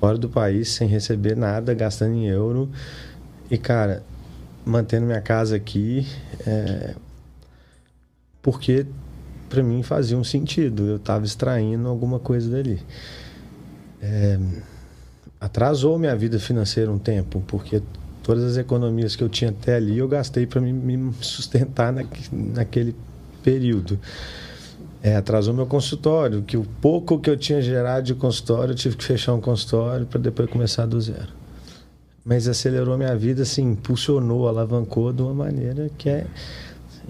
fora do país, sem receber nada, gastando em euro. E, cara, mantendo minha casa aqui, é, porque para mim fazia um sentido. Eu estava extraindo alguma coisa dali. É, atrasou minha vida financeira um tempo, porque todas as economias que eu tinha até ali eu gastei para me, sustentar na, naquele período. É, atrasou meu consultório, que o pouco que eu tinha gerado de consultório, eu tive que fechar um consultório para depois começar do zero. Mas acelerou minha vida, assim, impulsionou, alavancou de uma maneira que é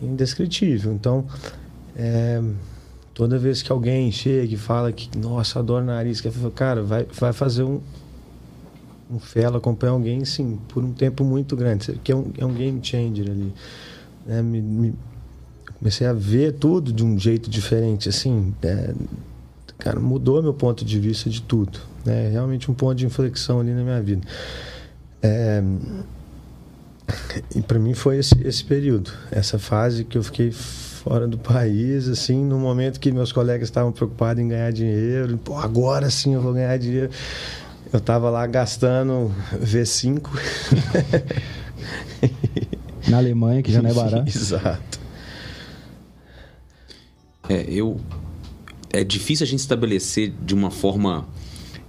indescritível. Então, é, toda vez que alguém chega e fala que, nossa, adoro nariz, que cara, vai, vai fazer um, um fellow, acompanhar alguém, sim, por um tempo muito grande, que é um, é um game changer ali. É, me, me, comecei a ver tudo de um jeito diferente, assim, é, cara, mudou meu ponto de vista de tudo, né? Realmente um ponto de inflexão ali na minha vida. É, e para mim foi esse, esse período, essa fase que eu fiquei fora do país, assim, no momento que meus colegas estavam preocupados em ganhar dinheiro, pô, agora sim eu vou ganhar dinheiro. Eu estava lá gastando V5. Na Alemanha, que já não é barato. Exato. É, eu é difícil a gente estabelecer de uma forma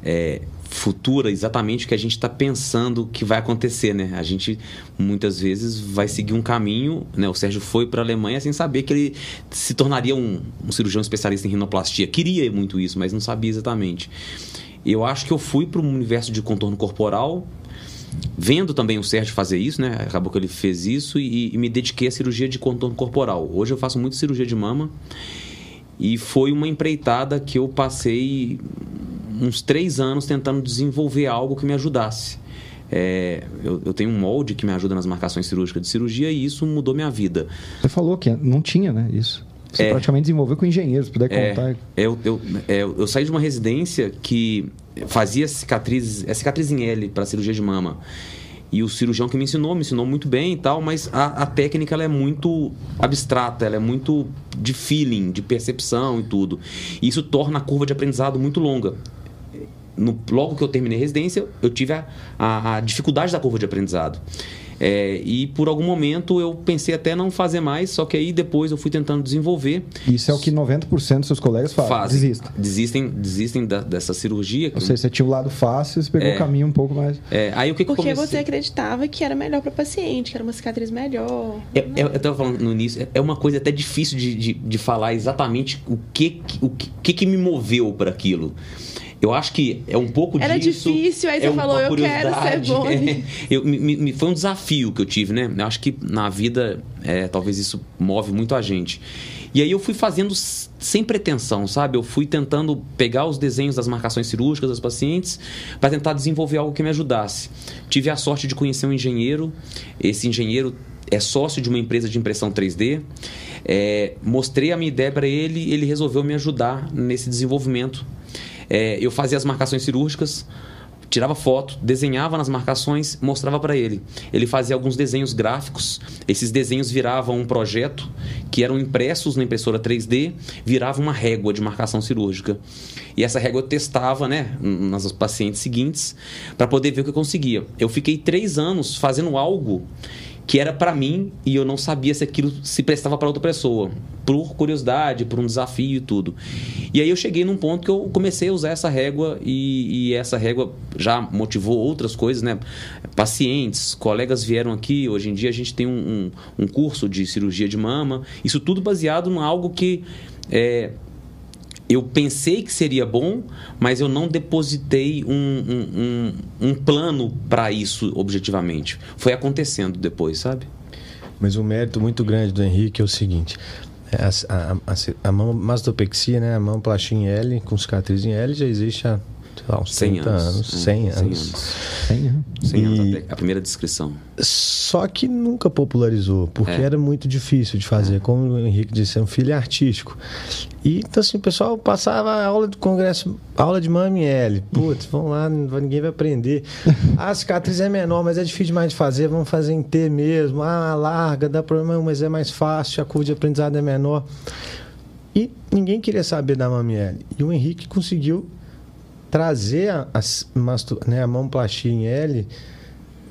é, futura exatamente o que a gente está pensando que vai acontecer, né? A gente muitas vezes vai seguir um caminho, né? O Sérgio foi para a Alemanha sem saber que ele se tornaria um, um cirurgião especialista em rinoplastia. Queria muito isso, mas não sabia exatamente. Eu acho que eu fui para um universo de contorno corporal, vendo também o Sérgio fazer isso, né? Acabou que ele fez isso e, e me dediquei à cirurgia de contorno corporal. Hoje eu faço muito cirurgia de mama e foi uma empreitada que eu passei uns três anos tentando desenvolver algo que me ajudasse. É, eu, eu, tenho um molde que me ajuda nas marcações cirúrgicas de cirurgia e isso mudou minha vida. Você falou que não tinha, né? Isso. Você é, praticamente desenvolveu com engenheiros, se puder é, contar. É, eu, eu, é, eu saí de uma residência que fazia cicatrizes, é cicatriz em L para cirurgia de mama. E o cirurgião que me ensinou, me ensinou muito bem e tal, mas a, a técnica ela é muito abstrata, ela é muito de feeling, de percepção e tudo. E isso torna a curva de aprendizado muito longa no, logo que eu terminei a residência, eu tive a, a, a dificuldade da curva de aprendizado. É, e por algum momento eu pensei até não fazer mais, só que aí depois eu fui tentando desenvolver. Isso é o que 90% dos seus colegas fazem. fazem. Desistem. Desistem, desistem da, dessa cirurgia. Ou seja, você tinha o lado fácil, você pegou é, o caminho um pouco mais. É, aí o que Porque que você acreditava que era melhor para o paciente, que era uma cicatriz melhor. É, é eu estava falando no início, é, é uma coisa até difícil de, de, de falar exatamente o que, o que, que me moveu para aquilo. Eu acho que é um pouco Era disso. difícil, aí você é falou, eu quero ser bom. É, eu, me- me- foi um desafio que eu tive, né? Eu acho que na vida, é, talvez isso move muito a gente. E aí eu fui fazendo sem pretensão, sabe? Eu fui tentando pegar os desenhos das marcações cirúrgicas das pacientes para tentar desenvolver algo que me ajudasse. Tive a sorte de conhecer um engenheiro. Esse engenheiro é sócio de uma empresa de impressão 3D. É, mostrei a minha ideia para ele, ele resolveu me ajudar nesse desenvolvimento. É, eu fazia as marcações cirúrgicas, tirava foto, desenhava nas marcações, mostrava para ele. Ele fazia alguns desenhos gráficos. Esses desenhos viravam um projeto que eram impressos na impressora 3D, virava uma régua de marcação cirúrgica. E essa régua eu testava, né, nas pacientes seguintes, para poder ver o que eu conseguia. Eu fiquei três anos fazendo algo que era para mim e eu não sabia se aquilo se prestava para outra pessoa, por curiosidade, por um desafio e tudo. E aí eu cheguei num ponto que eu comecei a usar essa régua e, e essa régua já motivou outras coisas, né? Pacientes, colegas vieram aqui. Hoje em dia a gente tem um, um, um curso de cirurgia de mama. Isso tudo baseado em algo que é, eu pensei que seria bom, mas eu não depositei um, um, um, um plano para isso objetivamente. Foi acontecendo depois, sabe? Mas um mérito muito grande do Henrique é o seguinte: é, a, a, a, a mastopexia, né, a mamoplastia em L, com cicatriz em L, já existe há sei lá, uns 100 30 anos. anos, É, 100 100 anos. anos. Tem? 100 anos, E- a primeira descrição. Só que nunca popularizou, porque É. era muito difícil de fazer. Como o Henrique disse, é um filho artístico. E então, assim, o pessoal passava a aula do congresso, aula de mama em L. Putz, vamos lá, ninguém vai aprender. Ah, a cicatriz é menor, mas é difícil demais de fazer, vamos fazer em T mesmo. Ah, larga, dá problema, mas é mais fácil, a curva de aprendizado é menor. E ninguém queria saber da mama em L. E o Henrique conseguiu trazer a, a, né, a mamoplastia em L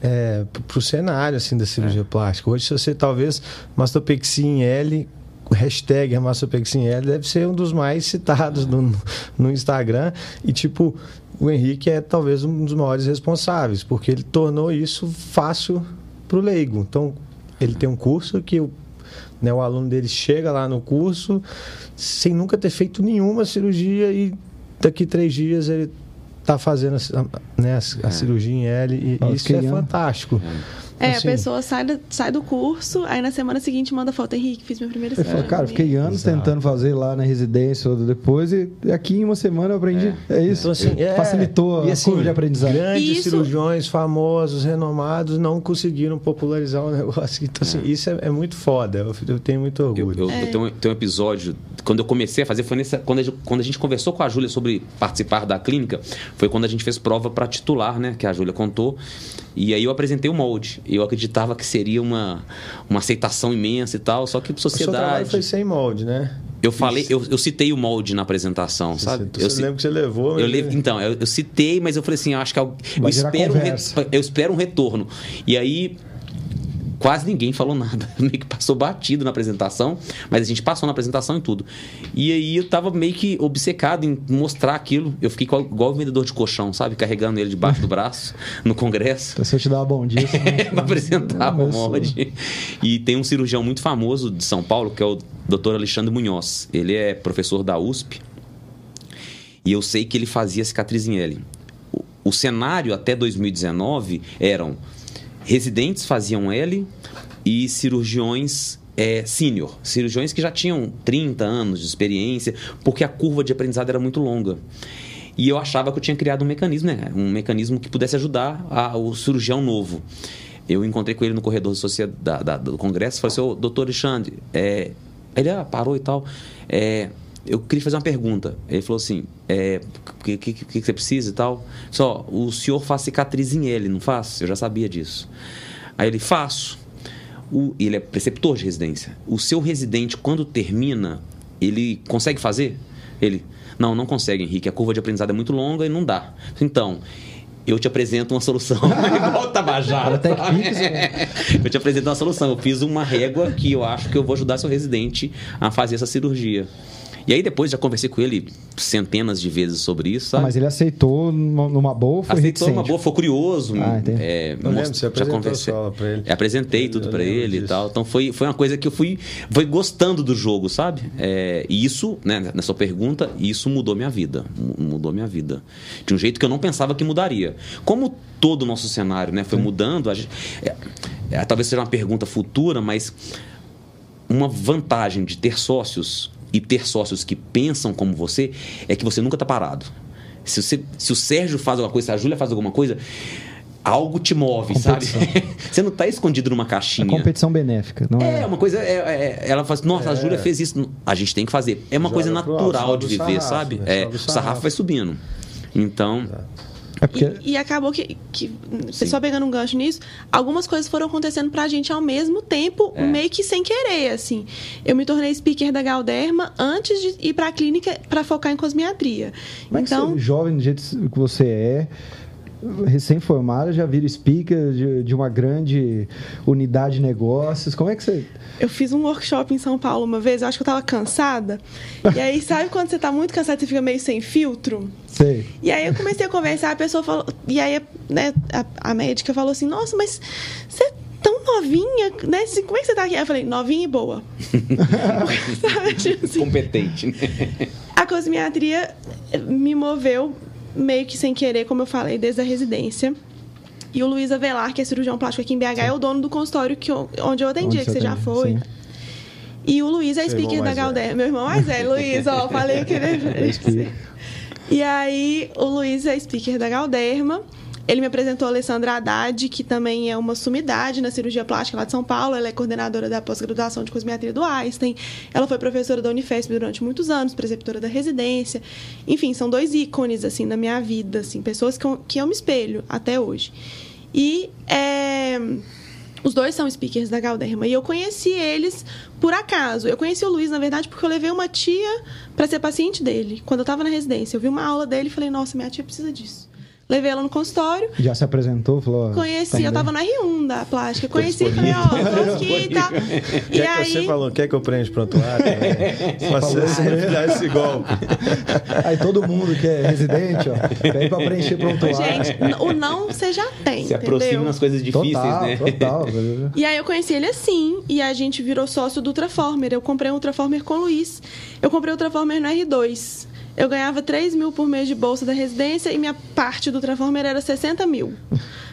é, para o cenário assim da cirurgia plástica. Hoje, se você talvez mastopexia em L, hashtag mastopexia em L deve ser um dos mais citados no, no Instagram e tipo o Henrique é talvez um dos maiores responsáveis porque ele tornou isso fácil para o leigo. Então ele tem um curso que o né, o aluno dele chega lá no curso sem nunca ter feito nenhuma cirurgia e daqui três dias ele está fazendo a, né, a- a cirurgia em L e isso é fantástico. É, Assim, a pessoa sai do, sai do curso, aí na semana seguinte manda foto. Henrique, fiz minha primeira Ele falou, cirurgia. cara, fiquei anos Exato. tentando fazer lá na residência ou depois e aqui em uma semana eu aprendi. É, isso. Então, assim, é- Facilitou e, a assim, curva de aprendizado. Grandes Isso- cirurgiões famosos, renomados, não conseguiram popularizar o negócio. Então, assim, isso é, é muito foda. Eu, eu tenho muito Eu, orgulho. eu- eu tenho, um- tenho um episódio, quando eu comecei a fazer, foi nessa, quando, a gente, quando a gente conversou com a Júlia sobre participar da clínica, foi quando a gente fez prova para titular, né? Que a Júlia contou. E aí eu apresentei o molde. Eu acreditava que seria uma, uma aceitação imensa e tal, só que O seu trabalho sociedade. foi sem molde, né? Eu falei, eu, eu citei o molde na apresentação, sabe? Você, eu, você ci- lembra que você levou. eu mas- le- então, eu, eu citei, mas eu falei assim, eu acho que eu, eu virar espero, um re- eu espero um retorno. E aí quase ninguém falou nada, meio que passou batido na apresentação, mas a gente passou na apresentação e tudo. E aí eu tava meio que obcecado em mostrar aquilo. Eu fiquei igual, igual o vendedor de colchão, sabe, carregando ele debaixo do braço no congresso. Então, se eu te dar uma bom dia, não- para apresentar o molde. E tem um cirurgião muito famoso de São Paulo, que é o Dr. Alexandre Munhoz. Ele é professor da USP. E eu sei que ele fazia cicatriz em L. O, o cenário até 2019 eram residentes faziam L e cirurgiões é, sênior, cirurgiões que já tinham 30 anos de experiência, porque a curva de aprendizado era muito longa. E eu achava que eu tinha criado um mecanismo, né? Um mecanismo que pudesse ajudar a- o cirurgião novo. Eu encontrei com ele no corredor da da- do congresso e falei assim, ô, doutor Alexandre, é... ele ah, parou e tal. É, eu queria fazer uma pergunta. Ele falou assim, é, o que, que, que você precisa e tal? Só, o senhor faz cicatriz em L, não faz? Eu já sabia disso. Aí ele, faço. O, ele é preceptor de residência. O seu residente, quando termina, ele consegue fazer? Ele, não, não consegue, Henrique. A curva de aprendizado é muito longa e não dá. Então, eu te apresento uma solução. Igual Tabajara. Né? eu te apresento uma solução. Eu fiz uma régua que eu acho que eu vou ajudar seu residente a fazer essa cirurgia. E aí depois já conversei com ele centenas de vezes sobre isso, sabe? Mas ele aceitou numa numa boa, foi Aceitou reticente? uma boa, foi curioso. Ah, entendi. é, Eu lembro, você já apresentou conversei. a sua aula pra ele. É, apresentei Eu- tudo lembro ele e disso. tal. Então foi, foi uma coisa que eu fui, fui gostando do jogo, sabe? É, e isso, né, na sua pergunta, isso mudou minha vida. Mu- Mudou minha vida. De um jeito que eu não pensava que mudaria. Como todo o nosso cenário né, foi mudando, a gente- é, é, talvez seja uma pergunta futura, mas uma vantagem de ter sócios e ter sócios que pensam como você é que você nunca está parado. Se, você- se o Sérgio faz alguma coisa, se a Júlia faz alguma coisa, algo te move, sabe? você não está escondido numa É caixinha. competição benéfica, não é? É, uma coisa. é- é- ela fala assim, nossa, a Júlia fez isso. A gente tem que fazer. É uma Joga coisa natural de viver, sarrafo, sabe? né? É, o sarrafo sarrafo. vai subindo. Então, É porque E, e acabou que, que só pegando um gancho nisso, algumas coisas foram acontecendo pra gente ao mesmo tempo, É. meio que sem querer, assim. Eu me tornei speaker da Galderma antes de ir pra clínica pra focar em cosmiatria. Como é que então, você, jovem do jeito que você é, recém-formada, já vira speaker de, de uma grande unidade de negócios? Como é que você. eu fiz um workshop em São Paulo uma vez, eu acho que eu tava cansada. E aí, sabe quando você tá muito cansado, você fica meio sem filtro? Sei. E aí eu comecei a conversar, a pessoa falou. E aí né, a, a médica falou assim: Nossa, mas você é tão novinha, né? Assim, Como é que você tá aqui? Aí eu falei: Novinha e boa. Sabe, tipo assim, competente, né? a cosmiatria me moveu meio que sem querer, como eu falei, desde a residência. E o Luiz Avelar, que é cirurgião plástico aqui em BH, é o dono do consultório que eu- onde eu atendia, Onde que você já foi. sim. E o Luiz é Seu speaker da Galder. Meu irmão mais velho, Luiz, ó, falei que ele speaker. E aí, o Luiz é speaker da Galderma. Ele me apresentou a Alessandra Haddad, que também é uma sumidade na cirurgia plástica lá de São Paulo. Ela é coordenadora da pós-graduação de cosmiatria do Einstein. Ela foi professora da Unifesp durante muitos anos, preceptora da residência. Enfim, são dois ícones, assim, na minha vida, assim, pessoas que eu, que eu me espelho até hoje. E é, os dois são speakers da Galderma. E eu conheci eles por acaso. Eu conheci o Luiz, na verdade, porque eu levei uma tia para ser paciente dele, quando eu estava na residência. Eu vi uma aula dele e falei, nossa, minha tia precisa disso. Levei ela no consultório, Já se apresentou? Falou. ó, conheci, tá eu indo tava no R1 da plástica. Conheci e falei, ó, tô aqui e tal. E que é que aí. você falou? Quer que eu prende prontuário? Você sempre dá esse golpe. Aí todo mundo que é residente, ó, pede pra preencher prontuário. Gente, o não você já tem. Se aproxima entendeu? nas coisas difíceis, total, né? total. E aí eu conheci ele assim, e a gente virou sócio do Ultraformer. Eu comprei um Ultraformer com o Luiz. Eu comprei o Ultraformer no R2. Eu ganhava 3 mil por mês de bolsa da residência e minha parte do Ultraformer era 60 mil.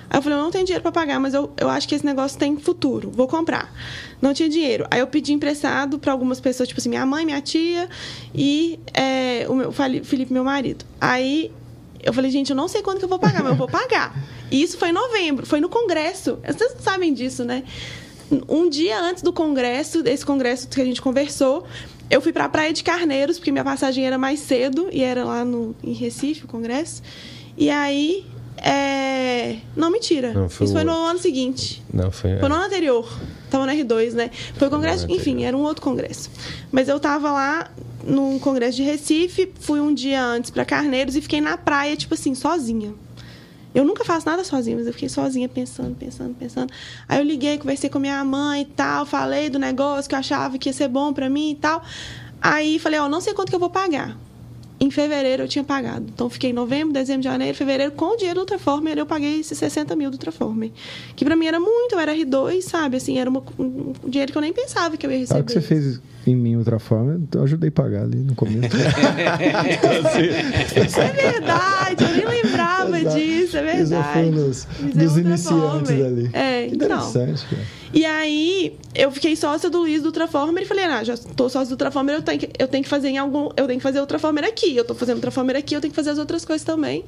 Aí eu falei, eu não tenho dinheiro para pagar, mas eu, eu acho que esse negócio tem futuro, vou comprar. Não tinha dinheiro. Aí eu pedi emprestado para algumas pessoas, tipo assim, minha mãe, minha tia e é, o meu, Felipe, meu marido. Aí eu falei, gente, eu não sei quando que eu vou pagar, mas eu vou pagar. E isso foi em novembro, foi no congresso. Vocês sabem disso, né? Um dia antes do congresso, desse congresso que a gente conversou, eu fui pra Praia de Carneiros, porque minha passagem era mais cedo, e era lá no, em Recife, o congresso. E aí. É... Não, mentira. Não, foi Isso foi o no outro. ano seguinte. Não, foi. Foi no ano anterior. Tava no R2, né? Foi o congresso, No enfim, era um outro congresso. Mas eu tava lá num congresso de Recife, fui um dia antes pra Carneiros e fiquei na praia, tipo assim, sozinha. Eu nunca faço nada sozinha, mas eu fiquei sozinha pensando, pensando, pensando. Aí eu liguei, conversei com minha mãe e tal, falei do negócio que eu achava que ia ser bom pra mim e tal. Aí falei, ó, não sei quanto que eu vou pagar. Em fevereiro eu tinha pagado. Então fiquei em novembro, dezembro, janeiro, fevereiro, com o dinheiro do Ultraformer, eu paguei esses 60 mil do Ultraformer. Que pra mim era muito, eu era R2, sabe? Assim, era uma- um dinheiro que eu nem pensava que eu ia receber. Sabe o que você fez em mim outra forma? Eu ajudei a pagar ali no começo. Isso é verdade, eu nem lembrava Exato. disso, é Isso verdade. foi Mas é dos outra iniciantes ali. É, então. Interessante, cara. E aí, eu fiquei sócia do Luiz do Ultraformer e falei, ah, já tô sócia do Ultraformer, eu tenho que, eu tenho que fazer em algum. Eu tenho que fazer Ultraformer aqui. Eu tô fazendo Ultraformer aqui, eu tenho que fazer as outras coisas também.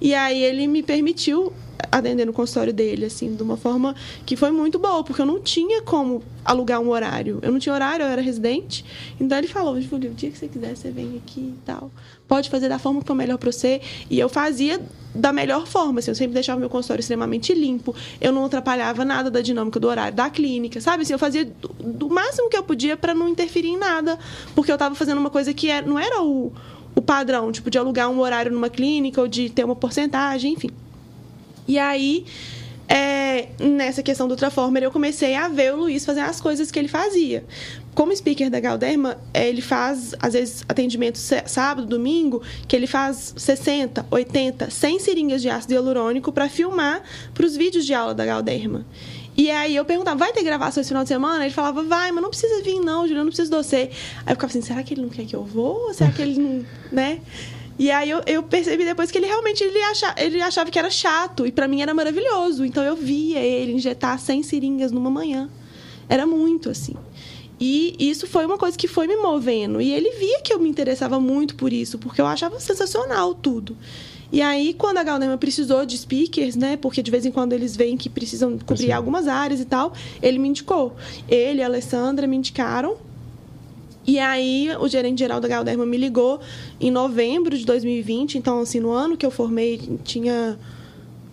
E aí ele me permitiu atender no consultório dele, assim, de uma forma que foi muito boa, porque eu não tinha como alugar um horário. Eu não tinha horário, eu era residente. Então ele falou, Júlio, o dia que você quiser, você vem aqui e tal. Pode fazer da forma que for melhor para você. E eu fazia da melhor forma, assim, eu sempre deixava meu consultório extremamente limpo. Eu não atrapalhava nada da dinâmica do horário da clínica, sabe? Assim, eu fazia do, do máximo que eu podia para não interferir em nada, porque eu estava fazendo uma coisa que era, não era o, o padrão, tipo, de alugar um horário numa clínica ou de ter uma porcentagem, enfim. E aí, é, nessa questão do Transformer, eu comecei a ver o Luiz fazer as coisas que ele fazia. Como speaker da Galderma, é, ele faz, às vezes, atendimento sábado, domingo, que ele faz 60, 80, 100 seringas de ácido hialurônico para filmar para os vídeos de aula da Galderma. E aí eu perguntava, vai ter gravação esse final de semana? Ele falava, vai, mas não precisa vir não, Juliano, não precisa de você. Aí eu ficava assim, será que ele não quer que eu vou? Será que ele não, né? E aí eu, eu percebi depois que ele realmente ele, acha, ele achava que era chato. E para mim era maravilhoso. Então eu via ele injetar 100 seringas numa manhã. Era muito, assim. E isso foi uma coisa que foi me movendo. E ele via que eu me interessava muito por isso, porque eu achava sensacional tudo. E aí, quando a Galderma precisou de speakers, né? Porque de vez em quando eles veem que precisam cobrir Sim. algumas áreas e tal, ele me indicou. Ele e a Alessandra me indicaram. E aí, o gerente geral da Galderma me ligou em novembro de 2020. Então, assim, no ano que eu formei, tinha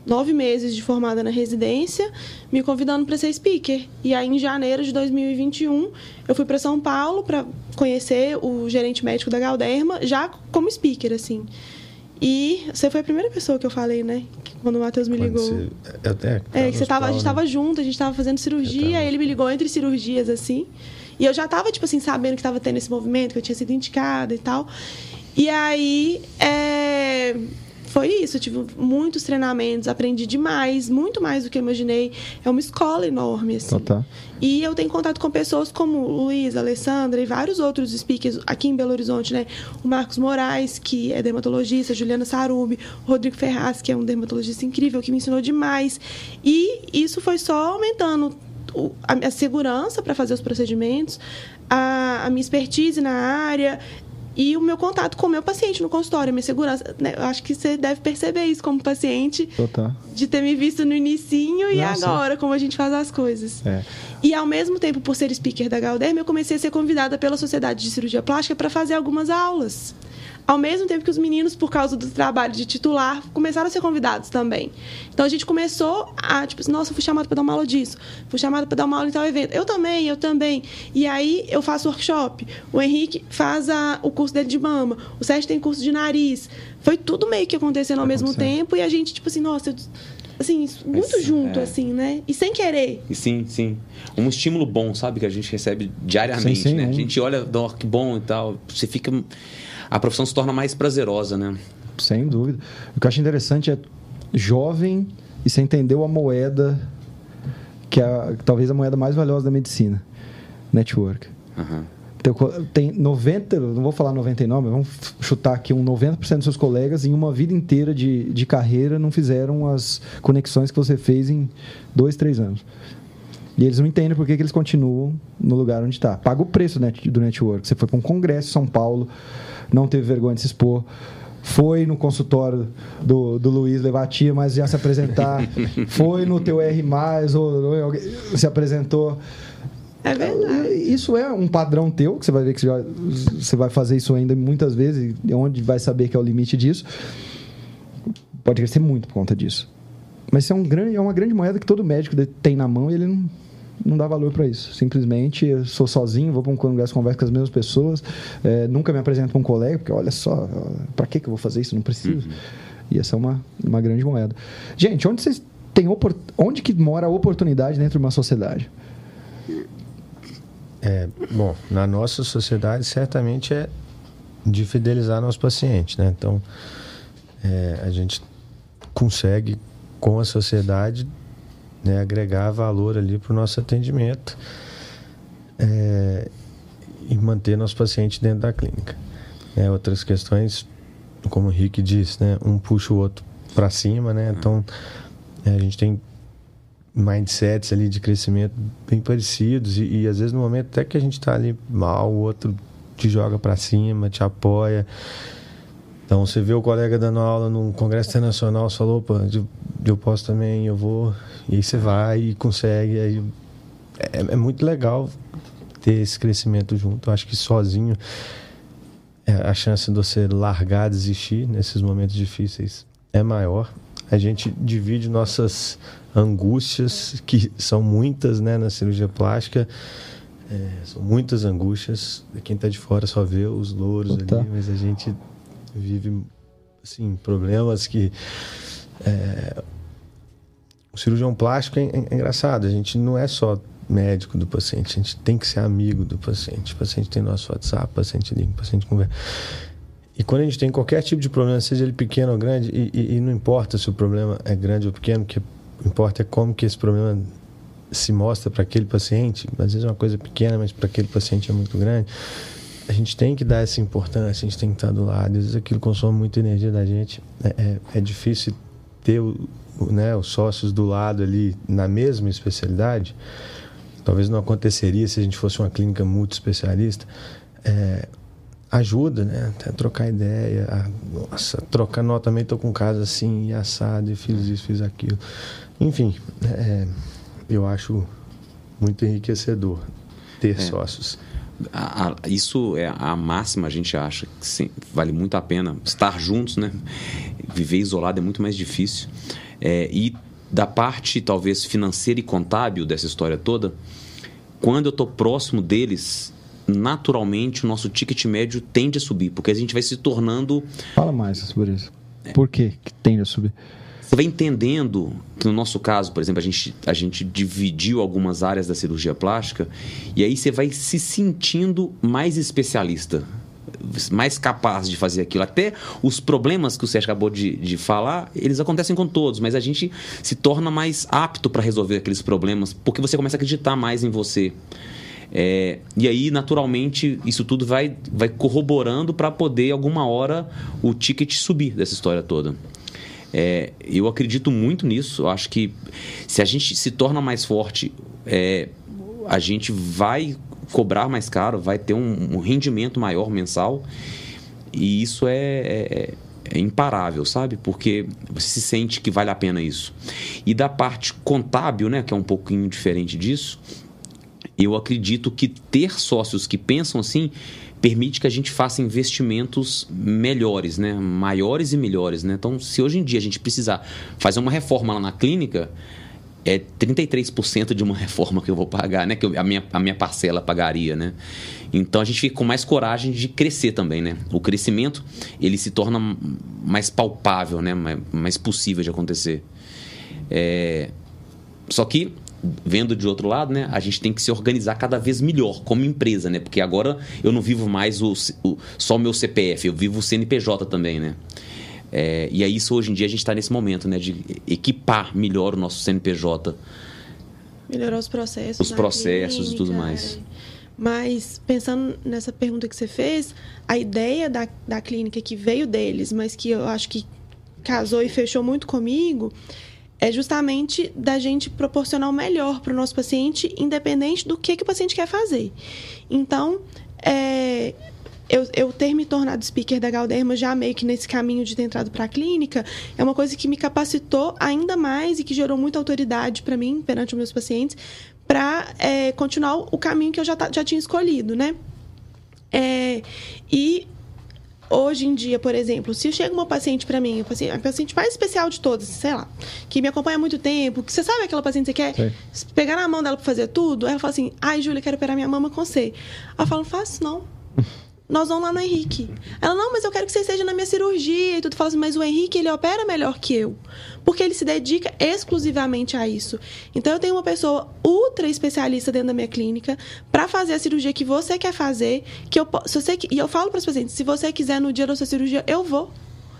nove meses de formada na residência, me convidando para ser speaker. E aí, em janeiro de 2021, eu fui para São Paulo para conhecer o gerente médico da Galderma, já como speaker, assim. E você foi a primeira pessoa que eu falei, né? Quando o Matheus me ligou. Você, eu até, é, que você tava, a gente estava junto, a gente estava fazendo cirurgia, ele me ligou entre cirurgias, assim. E eu já estava tipo assim, sabendo que estava tendo esse movimento, que eu tinha sido indicada e tal. E aí, é foi isso. Eu tive muitos treinamentos, aprendi demais, muito mais do que eu imaginei. É uma escola enorme, assim. Tá. E eu tenho contato com pessoas como Luiz, Alessandra e vários outros speakers aqui em Belo Horizonte, né? O Marcos Moraes, que é dermatologista, Juliana Sarubi, o Rodrigo Ferraz, que é um dermatologista incrível, que me ensinou demais. E isso foi só aumentando a minha segurança para fazer os procedimentos, a, a minha expertise na área e o meu contato com o meu paciente no consultório, a minha segurança. Né? Eu acho que você deve perceber isso como paciente. Total. De ter me visto no inicinho e Nossa. agora, como a gente faz as coisas. É. E ao mesmo tempo, por ser speaker da Galderma, eu comecei a ser convidada pela Sociedade de Cirurgia Plástica para fazer algumas aulas. Ao mesmo tempo que os meninos, por causa do trabalho de titular, começaram a ser convidados também. Então a gente começou a, tipo, nossa, fui chamado para dar uma aula disso, fui chamado para dar uma aula em tal evento. Eu também, eu também. E aí eu faço workshop. O Henrique faz a, o curso dele de mama, o Sérgio tem curso de nariz. Foi tudo meio que acontecendo ao mesmo tempo e a gente, tipo assim, nossa, eu, assim, muito junto, é. assim, né? E sem querer. E sim, sim. Um estímulo bom, sabe? Que a gente recebe diariamente, sim, sim, né? Um... A gente olha, oh, que bom e tal. Você fica a profissão se torna mais prazerosa, né? Sem dúvida. O que eu acho interessante é jovem e você entendeu a moeda que é talvez a moeda mais valiosa da medicina, network. Uhum. Tem 90, não vou falar 99, mas vamos chutar aqui um 90% dos seus colegas em uma vida inteira de, de carreira não fizeram as conexões que você fez em dois, três anos. E eles não entendem por que, que eles continuam no lugar onde está. Paga o preço do network. Você foi para um congresso em São Paulo, não teve vergonha de se expor. Foi no consultório do, do Luiz levar a tia, mas já se apresentar. foi no teu R, ou, ou se apresentou. É verdade. Isso é um padrão teu, que você vai ver que você, já, você vai fazer isso ainda muitas vezes, e onde vai saber que é o limite disso. Pode crescer muito por conta disso. Mas isso é, um grande, é uma grande moeda que todo médico tem na mão e ele não não dá valor para isso. Simplesmente eu sou sozinho, vou para um congresso, converso com as mesmas pessoas, é, nunca me apresento para um colega, porque olha só, para que, que eu vou fazer isso? Não preciso. Uhum. E essa é uma, uma grande moeda. Gente, onde vocês têm onde que mora a oportunidade dentro de uma sociedade? É, bom, na nossa sociedade certamente é de fidelizar nosso paciente, né? Então, é, a gente consegue com a sociedade né, agregar valor ali para o nosso atendimento é, e manter nosso paciente dentro da clínica. É, outras questões, como o Rick disse, né, um puxa o outro para cima, né? Então é, a gente tem mindsets ali de crescimento bem parecidos e, e às vezes no momento até que a gente está ali mal, o outro te joga para cima, te apoia. Então você vê o colega dando aula num congresso internacional, você falou, opa, eu, posso também, eu vou. E aí você vai e consegue. Aí é, é muito legal ter esse crescimento junto. Eu acho que sozinho é, a chance de você largar, desistir nesses momentos difíceis é maior. A gente divide nossas angústias, que são muitas né, na cirurgia plástica. É, são muitas angústias. Quem está de fora só vê os louros ali, mas a gente vive assim, problemas que é, o cirurgião plástico é, é, engraçado, a gente não é só médico do paciente, a gente tem que ser amigo do paciente. O paciente tem nosso WhatsApp, o paciente liga, o paciente conversa. E quando a gente tem qualquer tipo de problema, seja ele pequeno ou grande, e, e, e não importa se o problema é grande ou pequeno, o que importa é como que esse problema se mostra para aquele paciente. Às vezes é uma coisa pequena, mas para aquele paciente é muito grande. A gente tem que dar essa importância, a gente tem que estar do lado. Às vezes aquilo consome muita energia da gente. É, é, é difícil ter o, o, né, os sócios do lado ali na mesma especialidade. Talvez não aconteceria se a gente fosse uma clínica multi-especialista. É, ajuda, né? Até trocar ideia. A, nossa, trocar nota também estou com casa assim, e assado, e fiz isso, fiz aquilo. Enfim, é, eu acho muito enriquecedor ter é. sócios. A, a, isso é a máxima, a gente acha que sim, vale muito a pena estar juntos, né? Viver isolado é muito mais difícil. É, e da parte, talvez, financeira e contábil dessa história toda, quando eu estou próximo deles, naturalmente o nosso ticket médio tende a subir, porque a gente vai se tornando. Fala mais sobre isso. Por que, que tende a subir? Você vai entendendo que no nosso caso, por exemplo, a gente, a gente dividiu algumas áreas da cirurgia plástica e aí você vai se sentindo mais especialista, mais capaz de fazer aquilo. Até os problemas que o Sérgio acabou de, de falar, eles acontecem com todos, mas a gente se torna mais apto para resolver aqueles problemas porque você começa a acreditar mais em você. É, e aí, naturalmente, isso tudo vai, vai corroborando para poder, alguma hora, o ticket subir dessa história toda. É, eu acredito muito nisso. Eu acho que se a gente se torna mais forte, é, a gente vai cobrar mais caro, vai ter um, um rendimento maior mensal. E isso é, é, é, imparável, sabe? Porque você se sente que vale a pena isso. E da parte contábil, né, que é um pouquinho diferente disso, eu acredito que ter sócios que pensam assim permite que a gente faça investimentos melhores, né? maiores e melhores. Né? Então, se hoje em dia a gente precisar fazer uma reforma lá na clínica, é 33% de uma reforma que eu vou pagar, né? Que eu, a, minha, a minha parcela pagaria, né? Então a gente fica com mais coragem de crescer também, né? O crescimento ele se torna mais palpável, né? Mais, mais possível de acontecer. É... Só que vendo de outro lado, né, a gente tem que se organizar cada vez melhor como empresa, né? Porque agora eu não vivo mais o, o só o meu CPF, eu vivo o CNPJ também, né? É, e aí isso hoje em dia a gente está nesse momento, né, de equipar melhor o nosso CNPJ. Melhorar os processos. Os processos clínica, e tudo mais. Mas, pensando nessa pergunta que você fez, a ideia da, da clínica que veio deles, mas que eu acho que casou e fechou muito comigo, é justamente da gente proporcionar o melhor para o nosso paciente, independente do que, que o paciente quer fazer. Então, é, eu, eu, ter me tornado speaker da Galderma já meio que nesse caminho de ter entrado para a clínica é uma coisa que me capacitou ainda mais e que gerou muita autoridade para mim perante os meus pacientes para é, continuar o caminho que eu já, já tinha escolhido, né? É, e hoje em dia, por exemplo, se chega uma paciente para mim, a paciente mais especial de todas, sei lá, que me acompanha há muito tempo, que você sabe aquela paciente que você quer Sim. pegar na mão dela para fazer tudo, ela fala assim: ai, Júlia, quero operar minha mama com você. Eu falo: faço não. Nós vamos lá no Henrique. Ela, não, mas eu quero que você esteja na minha cirurgia. E tudo fala assim, mas o Henrique, ele opera melhor que eu. Porque ele se dedica exclusivamente a isso. Então, eu tenho uma pessoa ultra especialista dentro da minha clínica para fazer a cirurgia que você quer fazer. Que eu, se você, e eu falo para os pacientes, se você quiser no dia da sua cirurgia, eu vou.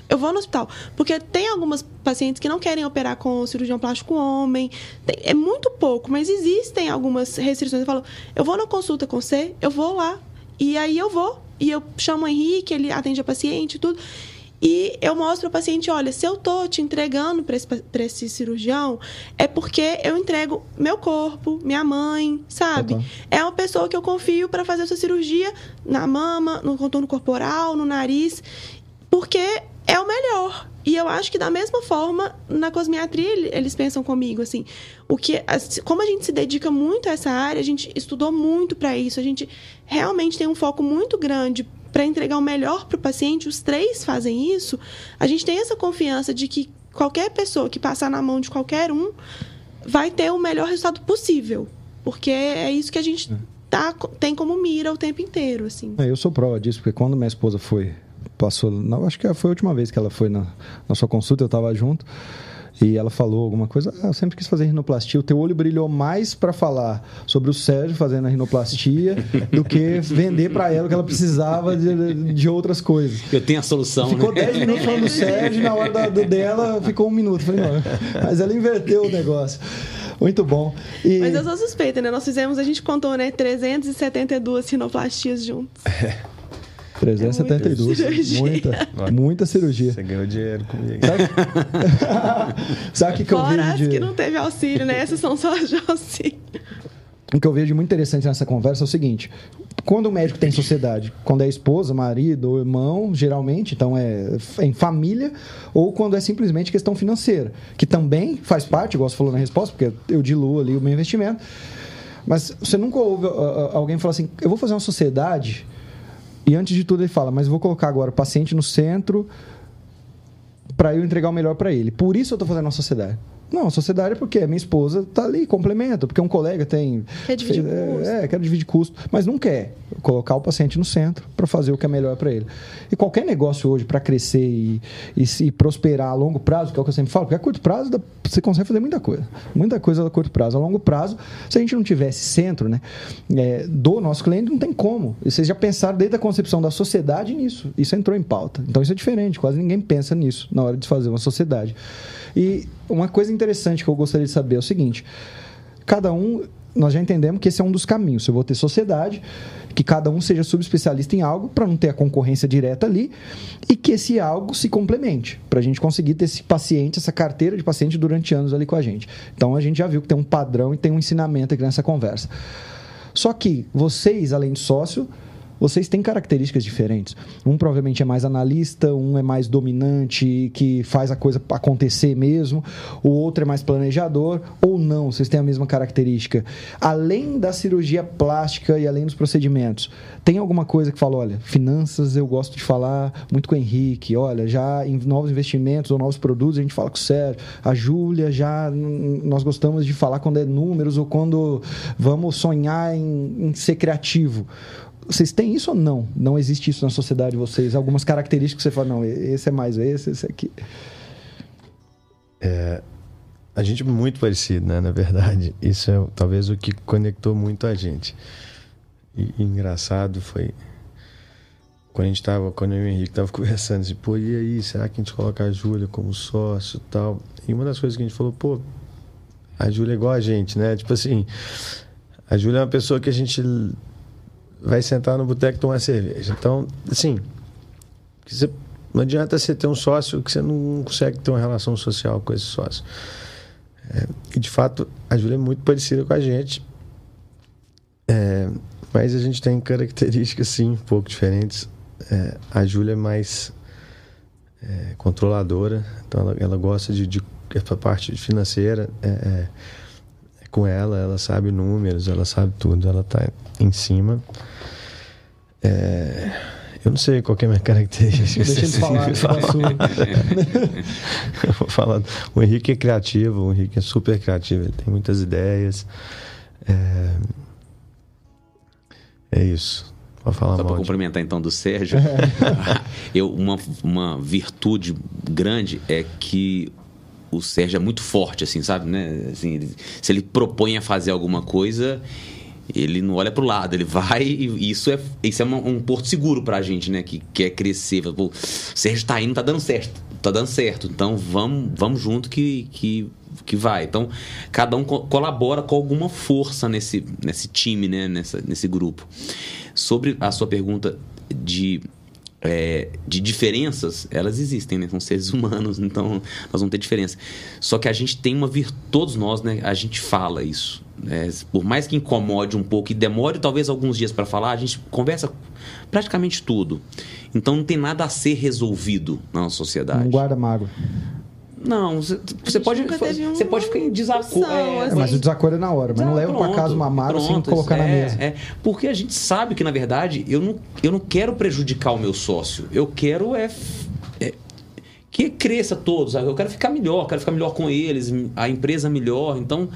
Eu vou no hospital. Porque tem algumas pacientes que não querem operar com cirurgião plástico homem. Tem, é muito pouco, mas existem algumas restrições. Eu falo, eu vou na consulta com você, eu vou lá. E aí eu vou. E eu chamo o Henrique, ele atende a paciente e tudo. E eu mostro ao paciente, olha, se eu tô te entregando para esse, esse cirurgião, é porque eu entrego meu corpo, minha mãe, sabe? É uma pessoa que eu confio para fazer essa cirurgia na mama, no contorno corporal, no nariz, porque é o melhor. E eu acho que da mesma forma, na cosmiatria, eles pensam comigo, assim, o que, como a gente se dedica muito a essa área, a gente estudou muito para isso, a gente realmente tem um foco muito grande para entregar o melhor para o paciente, os três fazem isso, a gente tem essa confiança de que qualquer pessoa que passar na mão de qualquer um vai ter o melhor resultado possível, porque é isso que a gente é. tá, tem como mira o tempo inteiro, assim. É, eu sou prova disso, porque quando minha esposa foi passou, não, acho que foi a última vez que ela foi na, na sua consulta, eu estava junto. E ela falou alguma coisa, ah, eu sempre quis fazer rinoplastia. O teu olho brilhou mais para falar sobre o Sérgio fazendo a rinoplastia do que vender para ela que ela precisava de, de, outras coisas. Eu tenho a solução. Ficou né? 10 minutos falando do Sérgio, na hora da, dela ficou um minuto. Falei, não. Mas ela inverteu o negócio. Muito bom. E... Mas eu sou suspeita, né? Nós fizemos, a gente contou, né? 372 rinoplastias juntos. É. 372. É muita, muita, muita cirurgia. Você ganhou dinheiro comigo. Sabe o que, que eu vejo? De... que não teve auxílio, né? Essas são só de auxílio. O que eu vejo muito interessante nessa conversa é o seguinte: quando o médico tem sociedade, quando é esposa, marido ou irmão, geralmente, então é em família, ou quando é simplesmente questão financeira, que também faz parte, igual você falou na resposta, porque eu diluo ali o meu investimento. Mas você nunca ouve uh, uh, alguém falar assim: eu vou fazer uma sociedade e antes de tudo ele fala, mas vou colocar agora o paciente no centro para eu entregar o melhor para ele. Por isso eu estou fazendo uma sociedade. Não, sociedade é porque a minha esposa tá ali, complementa, porque um colega tem. Quer dividir fez, é, custo. É, quer dividir custo, mas não quer colocar o paciente no centro para fazer o que é melhor para ele. E qualquer negócio hoje para crescer e, e, e, prosperar a longo prazo, que é o que eu sempre falo, porque a curto prazo você consegue fazer muita coisa. Muita coisa a curto prazo. A longo prazo, se a gente não tivesse centro né, é, do nosso cliente, não tem como. E vocês já pensaram desde a concepção da sociedade nisso. Isso entrou em pauta. Então isso é diferente, quase ninguém pensa nisso na hora de fazer uma sociedade. E uma coisa interessante que eu gostaria de saber é o seguinte: cada um, nós já entendemos que esse é um dos caminhos. Eu vou ter sociedade, que cada um seja subespecialista em algo para não ter a concorrência direta ali e que esse algo se complemente para a gente conseguir ter esse paciente, essa carteira de paciente durante anos ali com a gente. Então a gente já viu que tem um padrão e tem um ensinamento aqui nessa conversa. Só que vocês, além de sócio, vocês têm características diferentes. Um provavelmente é mais analista, um é mais dominante, que faz a coisa acontecer mesmo, o outro é mais planejador, ou não, vocês têm a mesma característica. Além da cirurgia plástica e além dos procedimentos, tem alguma coisa que fala, olha, finanças eu gosto de falar muito com o Henrique, olha, já em novos investimentos ou novos produtos a gente fala com o Sérgio, a Júlia já nós gostamos de falar quando é números ou quando vamos sonhar em, em ser criativo vocês têm isso ou não? Não existe isso na sociedade de vocês? Algumas características que você fala, não, esse é mais esse, esse aqui. É, a gente é muito parecido, né? Na verdade, isso é talvez o que conectou muito a gente. E, e engraçado foi quando a gente tava, quando eu e o Henrique tava conversando, assim, pô, e aí, será que a gente coloca a Júlia como sócio e tal? E uma das coisas que a gente falou, pô, a Júlia é igual a gente, né? Tipo assim, a Júlia é uma pessoa que a gente vai sentar no boteco tomar cerveja. Então, assim, você, não adianta você ter um sócio que você não consegue ter uma relação social com esse sócio. É, e de fato, a Júlia é muito parecida com a gente. É, mas a gente tem características, sim, um pouco diferentes. É, a Júlia é mais é, controladora, então ela, ela gosta de, de essa parte financeira. É, é, com ela, ela sabe números, ela sabe tudo, ela está em cima. É, eu não sei qual é a minha característica. Deixa ele falar. falar. eu vou falar. O Henrique é criativo, o Henrique é super criativo, ele tem muitas ideias. É, é isso. Pode falar Só para complementar então do Sérgio, eu, uma, uma virtude grande é que o Sérgio é muito forte, assim, sabe? Né? Assim, ele, se ele propõe a fazer alguma coisa, ele não olha para o lado, ele vai e isso é, isso é uma, um porto seguro para a gente, né? Que quer crescer. Pô, Sérgio está indo, tá dando certo, tá dando certo. Então vamos, vamos junto que, que, que vai. Então cada um co colabora com alguma força nesse, nesse time, né? Nessa, nesse grupo. Sobre a sua pergunta de é, de diferenças, elas existem, né? São seres humanos, então nós vamos ter diferença. Só que a gente tem uma virtude, todos nós, né? A gente fala isso. É, por mais que incomode um pouco e demore talvez alguns dias para falar, a gente conversa praticamente tudo. Então não tem nada a ser resolvido na sociedade. Não guarda mágoa. Não, você pode, você pode ficar em desacordo. É, assim. Mas o desacordo é na hora, mas não leva para casa uma mágoa sem colocar é, na mesa. É, porque a gente sabe que, na verdade, eu não, eu não quero prejudicar o meu sócio. Eu quero é, é que cresça todos. Eu quero ficar melhor, quero ficar melhor com eles, a empresa melhor. Então,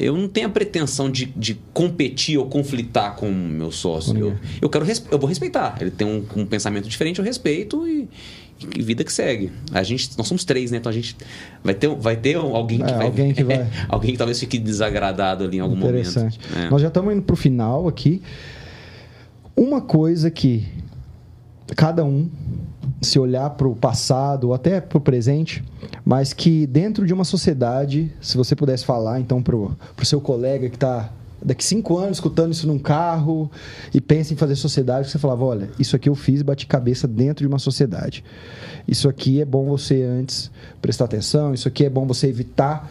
eu não tenho a pretensão de, de competir ou conflitar com o meu sócio. Eu, eu, quero, eu vou respeitar. Ele tem um, um pensamento diferente, eu respeito e, e vida que segue. A gente, nós somos três, né? Então a gente vai ter, vai ter alguém que É, vai, alguém que vai- alguém que talvez fique desagradado ali em algum momento. Interessante. É. Nós já estamos indo pro final aqui. Uma coisa que cada um se olhar para o passado ou até para o presente, mas que dentro de uma sociedade, se você pudesse falar então para o seu colega que está daqui cinco anos escutando isso num carro e pensa em fazer sociedade, você falava, olha, isso aqui eu fiz bati cabeça dentro de uma sociedade. Isso aqui é bom você antes prestar atenção, isso aqui é bom você evitar.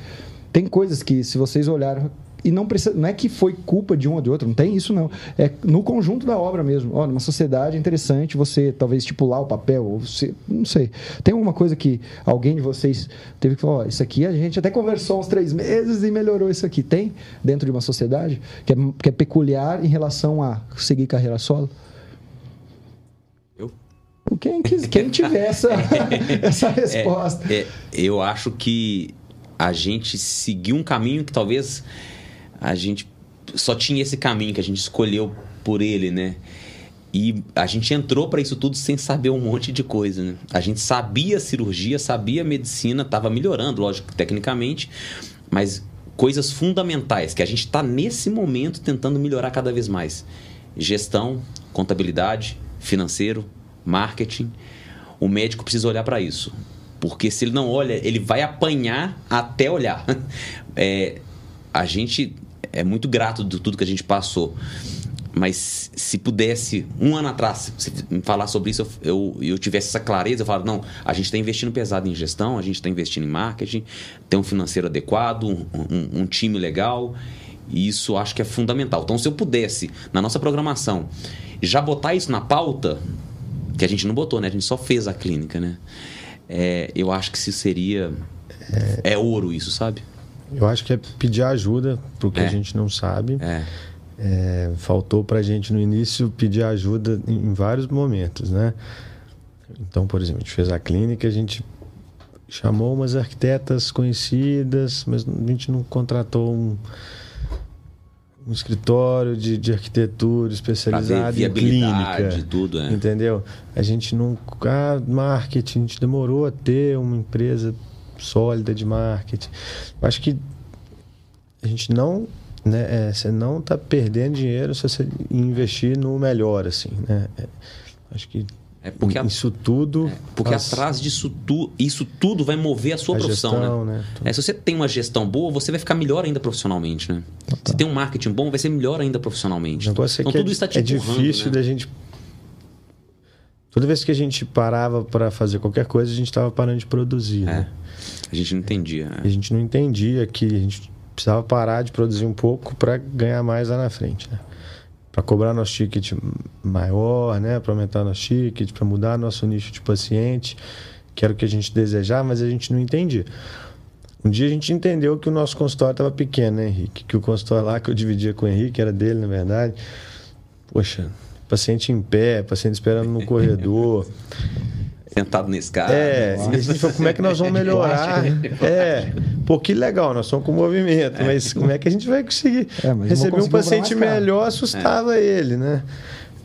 Tem coisas que se vocês olharam e não precisa, não é que foi culpa de um ou de outro, não tem isso não. É no conjunto da obra mesmo. Olha, uma sociedade é interessante você talvez estipular o papel, ou você, não sei. Tem alguma coisa que alguém de vocês teve que falar, ó, isso aqui a gente até conversou uns três meses e melhorou isso aqui. Tem dentro de uma sociedade que é, que é peculiar em relação a seguir carreira solo? Eu? Quem, quis- quem tiver essa, essa É, resposta. é, eu acho que a gente seguiu um caminho que talvez a gente só tinha esse caminho que a gente escolheu por ele, né? E a gente entrou para isso tudo sem saber um monte de coisa, né? A gente sabia cirurgia, sabia medicina, estava melhorando, lógico, tecnicamente, mas coisas fundamentais que a gente está nesse momento tentando melhorar cada vez mais: gestão, contabilidade, financeiro, marketing. O médico precisa olhar para isso, porque se ele não olha, ele vai apanhar até olhar. É, a gente é muito grato de tudo que a gente passou. Mas se pudesse, um ano atrás, se falar sobre isso, eu, eu, eu tivesse essa clareza, eu falaria, não, a gente está investindo pesado em gestão, a gente está investindo em marketing, tem um financeiro adequado, um, um, um time legal, e isso acho que é fundamental. Então, se eu pudesse, na nossa programação, já botar isso na pauta, que a gente não botou, né? A gente só fez a clínica, né? É, eu acho que isso seria... É, ouro isso, sabe? Eu acho que é pedir ajuda pro que É. a gente não sabe. É. É, faltou para a gente no início pedir ajuda em, vários momentos, né? Então, por exemplo, a gente fez a clínica, a gente chamou umas arquitetas conhecidas, mas a gente não contratou um, um escritório de, de arquitetura especializado em clínica. tudo, é. Entendeu? A gente não. Ah, marketing, a gente demorou a ter uma empresa sólida de marketing. Acho que a gente não. Né, é, você não está perdendo dinheiro se você investir no melhor, assim, né? É, acho que É porque isso tudo. É, porque faz atrás disso tu, isso tudo vai mover a sua a profissão, gestão, né? né? É, se você tem uma gestão boa, você vai ficar melhor ainda profissionalmente, né? Se tem um marketing bom, vai ser melhor ainda profissionalmente. É então que tudo é, está te é difícil né? da gente. Toda vez que a gente parava para fazer qualquer coisa, a gente estava parando de produzir. É. Né? A gente não entendia. E a gente não entendia que a gente precisava parar de produzir um pouco para ganhar mais lá na frente, né? Para cobrar nosso ticket maior, né? Para aumentar nosso ticket, para mudar nosso nicho de paciente, que era o que a gente desejava, mas a gente não entendia. Um dia a gente entendeu que o nosso consultório estava pequeno, né, Henrique? Que o consultório lá que eu dividia com o Henrique era dele, na verdade. Poxa, paciente em pé, paciente esperando no corredor. Sentado nesse cara. É, e a gente falou, como é que nós vamos melhorar? É, pô, que legal, nós somos com movimento, mas como é que a gente vai conseguir É, receber um paciente melhor? Assustava ele, né?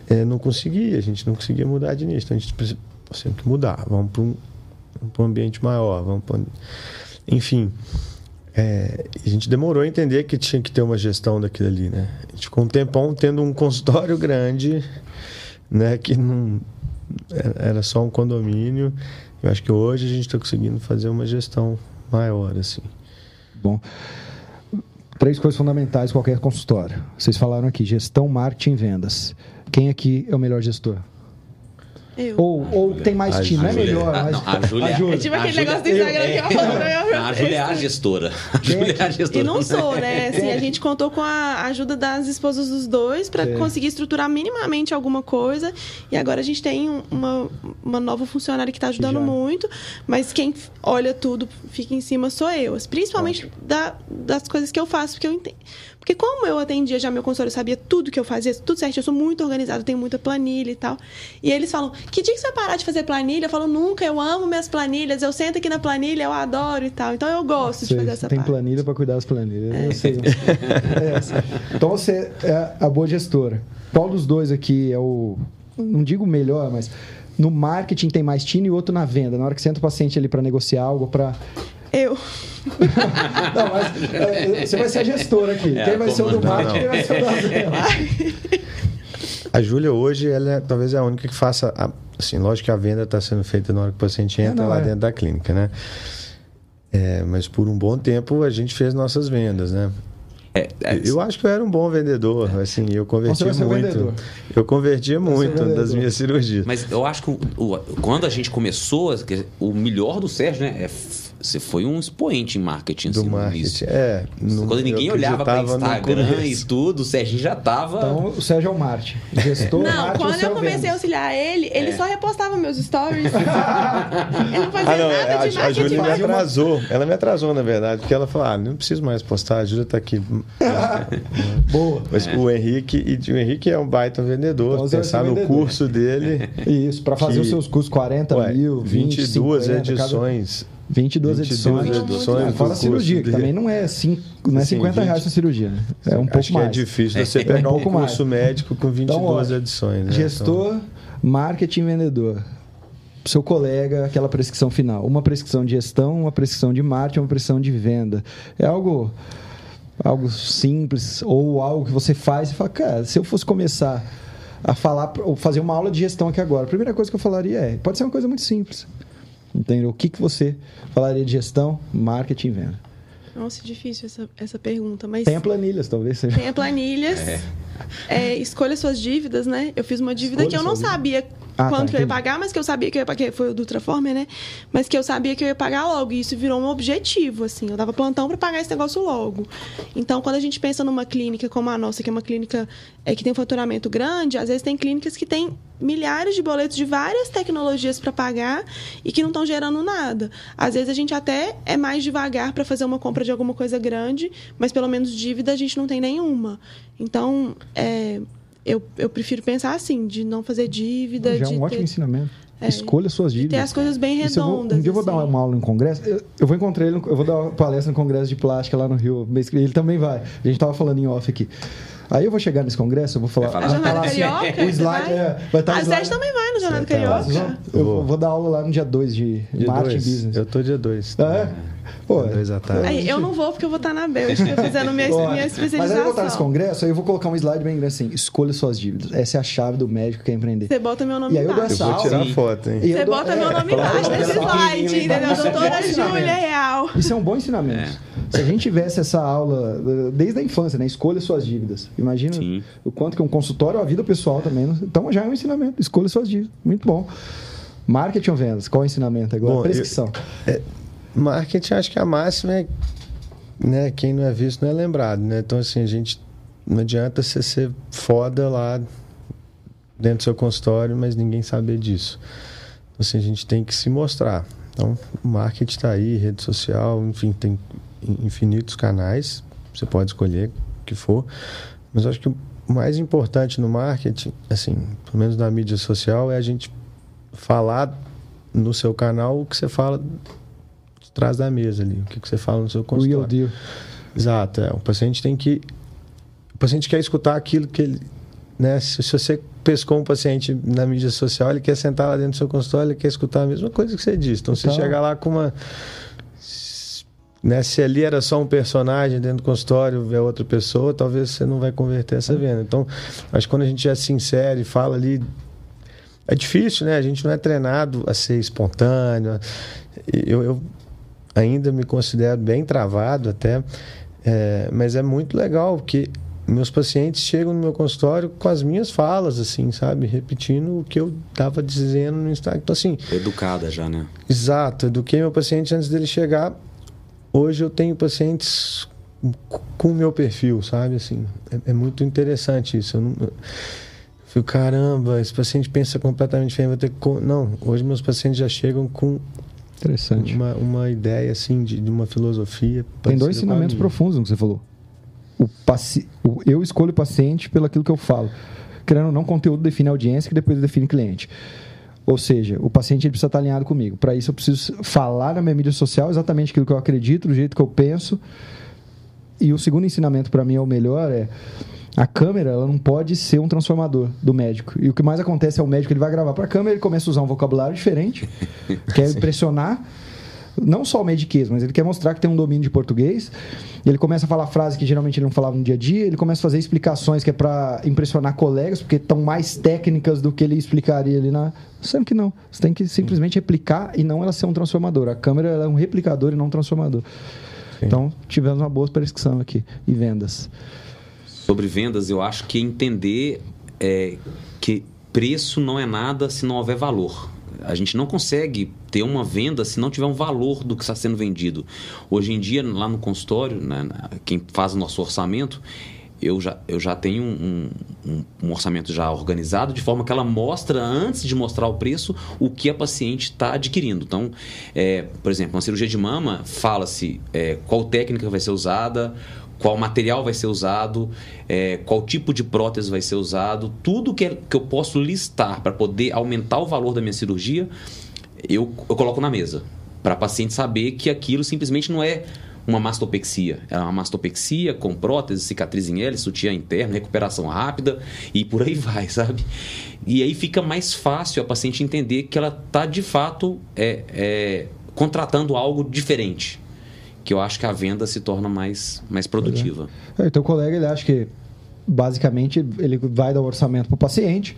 É, não conseguia, a gente não conseguia mudar de nicho, então a gente precisa, que mudar, vamos para um, um ambiente maior, vamos pra... um- Enfim, é, a gente demorou a entender que tinha que ter uma gestão daquilo ali, né? A gente ficou um tempão tendo um consultório grande, né? Que não era- só um condomínio. Eu acho que hoje a gente está conseguindo fazer uma gestão maior, assim. Bom. Três coisas fundamentais qualquer consultório. Vocês falaram aqui: gestão, marketing e vendas. Quem aqui é o melhor gestor? Eu. Ou, ou tem mais A time, não é melhor, Ah, mas. não, a Júlia- É tipo A aquele Júlia- negócio do Instagram que eu falo a Júlia é a gestora. A Júlia é a gestora. E não sou, né? Assim, a gente contou com a ajuda das esposas dos dois para conseguir estruturar minimamente alguma coisa. E agora a gente tem um- uma, uma nova funcionária que está ajudando Já. muito. Mas quem olha tudo, fica em cima, sou eu. Principalmente da- das coisas que eu faço, porque eu entendo. Porque como eu atendia já meu consultório, eu sabia tudo que eu fazia, tudo certo, eu sou muito organizada, tenho muita planilha e tal. E eles falam, que dia que você vai parar de fazer planilha? Eu falo, nunca, eu amo minhas planilhas, eu sento aqui na planilha, eu adoro e tal. Então eu gosto de Sei, fazer você essa tem parte. planilha para cuidar das planilhas. Eu sei. É, assim. então você é a boa gestora. Qual dos dois aqui é o. Não digo melhor, mas no marketing tem mais time e outro na venda? Na hora que você entra o paciente ali para negociar algo, para Eu. Não, mas é, você vai ser a gestora aqui. É, quem vai ser o do marketing, quem vai ser o da venda. A Júlia hoje, ela é, talvez é a única que faça. A, assim, lógico que a venda está sendo feita na hora que o paciente entra não, lá é. dentro da clínica, né? É, mas por um bom tempo a gente fez nossas vendas, né? É, é, Eu acho que eu era um bom vendedor, assim, eu convertia Você vai ser muito. vendedor. Eu convertia muito vendedor. das minhas cirurgias. Mas eu acho que o- o- quando a gente começou, o melhor do Sérgio, né? é você foi um expoente em marketing. do assim, marketing. É, no- Quando ninguém olhava para Instagram e tudo, o Serginho já tava. Então, o Sérgio é o marketing. Gestor, Não, marketing, quando o seu eu comecei a auxiliar ele, ele É. só repostava meus stories. ele não fazia Ah, não, nada a, de a. Júlia me atrasou. Ela me atrasou, na verdade, porque ela falou: ah, não preciso mais postar, a Júlia tá aqui. Boa. Mas o Henrique, e o Henrique é um baita vendedor. Então, ser pensar no vendedor. curso dele. Isso, para fazer Que- os seus cursos 40 Ué, mil, 20, 22 50, cada- edições. 22, 22 edições. edições do Fora cirurgia, que também não é, cinco, não é Assim, 50 reais 20. a cirurgia, né? É um pouco Acho mais. que é difícil você É um pegar um pouco curso mais. médico com 22 Então, ó, edições. Né? Gestor, marketing, vendedor. Seu colega, aquela prescrição final. Uma prescrição de gestão, uma prescrição de marketing, uma prescrição de venda. É algo, algo simples ou algo que você faz e fala, cara, se eu fosse começar a falar, ou fazer uma aula de gestão aqui agora, a primeira coisa que eu falaria é, pode ser uma coisa muito simples. Entendeu? O que, que você falaria de gestão, marketing e venda? Nossa, difícil essa, essa pergunta. Mas Tenha planilhas, talvez seja. tenha planilhas. É, escolha suas dívidas, né? Eu fiz uma dívida Escolha que eu não sabia Ah, tá, quanto que eu ia pagar, mas que eu sabia que eu ia pagar. Foi o do Transformer, né? Mas que eu sabia que eu ia pagar logo. E isso virou um objetivo, assim. Eu dava plantão para pagar esse negócio logo. Então, quando a gente pensa numa clínica como a nossa, que é uma clínica é, que tem um faturamento grande, às vezes tem clínicas que têm milhares de boletos de várias tecnologias para pagar e que não estão gerando nada. Às vezes a gente até é mais devagar para fazer uma compra de alguma coisa grande, mas pelo menos dívida a gente não tem nenhuma. Então, é, eu, eu prefiro pensar assim, de não fazer dívida, Já é de um ótimo ter, ensinamento. É, Escolha suas dívidas. ter as coisas bem Isso eu vou- redondas. um dia eu vou dar assim. uma aula em congresso. Eu, eu vou encontrar ele, no- eu vou dar uma palestra no congresso de plástica lá no Rio. Ele também vai. A gente tava falando em off aqui. Aí eu vou chegar nesse congresso, eu vou falar. Vai falar. A Jornada falar assim, Carioca? O você slide vai? é, vai estar o A slide. Sérgio também vai no Jornada tá lá. Carioca. Eu Vou. vou dar aula lá no dia 2 de, de Dia marketing dois. business. Eu tô dia 2. Ah, é? Pô, dois à tarde. Aí, eu não vou porque eu vou estar na Bélgica fazendo minha, minha especialização. Mas aí eu vou estar nesse congresso, aí eu vou colocar um slide bem grande assim: escolha suas dívidas. Essa é a chave do médico que quer empreender. Você bota meu nome E aí eu dou embaixo. essa Eu vou tirar Sim. foto, hein? Eu Você dou- bota meu é, nome coloca embaixo pequenininha slide, entendeu? É um Doutora. Júlia Real. Isso é um bom ensinamento. Se a gente tivesse essa aula eh, desde a infância, né? Escolha suas dívidas. Imagina Sim. o quanto que um consultório, a vida pessoal também. Então já é um ensinamento. Escolha suas dívidas. Muito bom. Marketing ou vendas? Qual é o ensinamento agora? Bom, Prescrição. Marketing, acho que a máxima é, né, quem não é visto não é lembrado, né? Então, assim, a gente, não adianta você ser foda lá dentro do seu consultório, mas ninguém saber disso. Então, assim, a gente tem que se mostrar. Então, marketing está aí, rede social, enfim, tem infinitos canais, você pode escolher o que for, mas acho que o mais importante no marketing, assim, pelo menos na mídia social, é a gente falar no seu canal o que você fala trás da mesa ali, o que que você fala no seu Real consultório. deal. Exato, é. O paciente tem que. O paciente quer escutar aquilo que ele. Né? Se, se você pescou um paciente na mídia social, ele quer sentar lá dentro do seu consultório, ele quer escutar a mesma coisa que você disse. Então, você Total. chegar lá com uma. Né, se ali era só um personagem dentro do consultório, é outra pessoa, talvez você não vai converter essa venda. Então, acho que quando a gente é sincero e fala ali. É difícil, né? A gente não é treinado a ser espontâneo. Eu, eu ainda me considero bem travado até, é, mas é muito legal porque meus pacientes chegam no meu consultório com as minhas falas, assim, sabe? Repetindo o que eu estava dizendo no Instagram. Então, assim, Educada já, né? exato, eduquei meu paciente antes dele chegar. Hoje eu tenho pacientes com o meu perfil, sabe? Assim, é, é muito interessante isso. Eu não, eu fico, caramba, esse paciente pensa completamente diferente. Vou ter que... co-" Não, hoje meus pacientes já chegam com Interessante. uma, uma ideia assim de, de uma filosofia. Tem dois ensinamentos profundos no que você falou. O paci... o eu escolho o paciente pelo aquilo que eu falo. Querendo ou não, conteúdo define audiência, que depois define cliente. Ou seja, o paciente ele precisa estar alinhado comigo. Para isso, eu preciso falar na minha mídia social exatamente aquilo que eu acredito, do jeito que eu penso. E o segundo ensinamento, para mim, é o melhor: é A câmera, ela não pode ser um transformador do médico. E o que mais acontece é o médico, ele vai gravar para a câmera, ele começa a usar um vocabulário diferente, quer impressionar não só o mediquês, mas ele quer mostrar que tem um domínio de português. Ele começa a falar frases que geralmente ele não falava no dia a dia. Ele começa a fazer explicações que é para impressionar colegas, porque estão mais técnicas do que ele explicaria ali na. Sendo que não. Você tem que simplesmente replicar e não ela ser um transformador. A câmera é um replicador e não um transformador. Sim. Então, tivemos uma boa prescrição aqui. E vendas. Sobre vendas, eu acho que entender é, que preço não é nada se não houver valor. A gente não consegue ter uma venda se não tiver um valor do que está sendo vendido. Hoje em dia, lá no consultório, né, quem faz o nosso orçamento, eu já, eu já tenho um, um, um, orçamento já organizado, de forma que ela mostra, antes de mostrar o preço, o que a paciente está adquirindo. Então, é, por exemplo, uma cirurgia de mama, fala-se é, qual técnica vai ser usada, qual material vai ser usado, é, qual tipo de prótese vai ser usado, tudo que, é, que eu posso listar para poder aumentar o valor da minha cirurgia, eu, eu coloco na mesa. Para a paciente saber que aquilo simplesmente não é uma mastopexia. É uma mastopexia com prótese, cicatriz em L, sutiã interno, recuperação rápida e por aí vai, sabe? E aí fica mais fácil a paciente entender que ela está de fato é, é, contratando algo diferente que eu acho que a venda se torna mais, mais produtiva. É. Então o colega ele acha que basicamente ele vai dar o orçamento para o paciente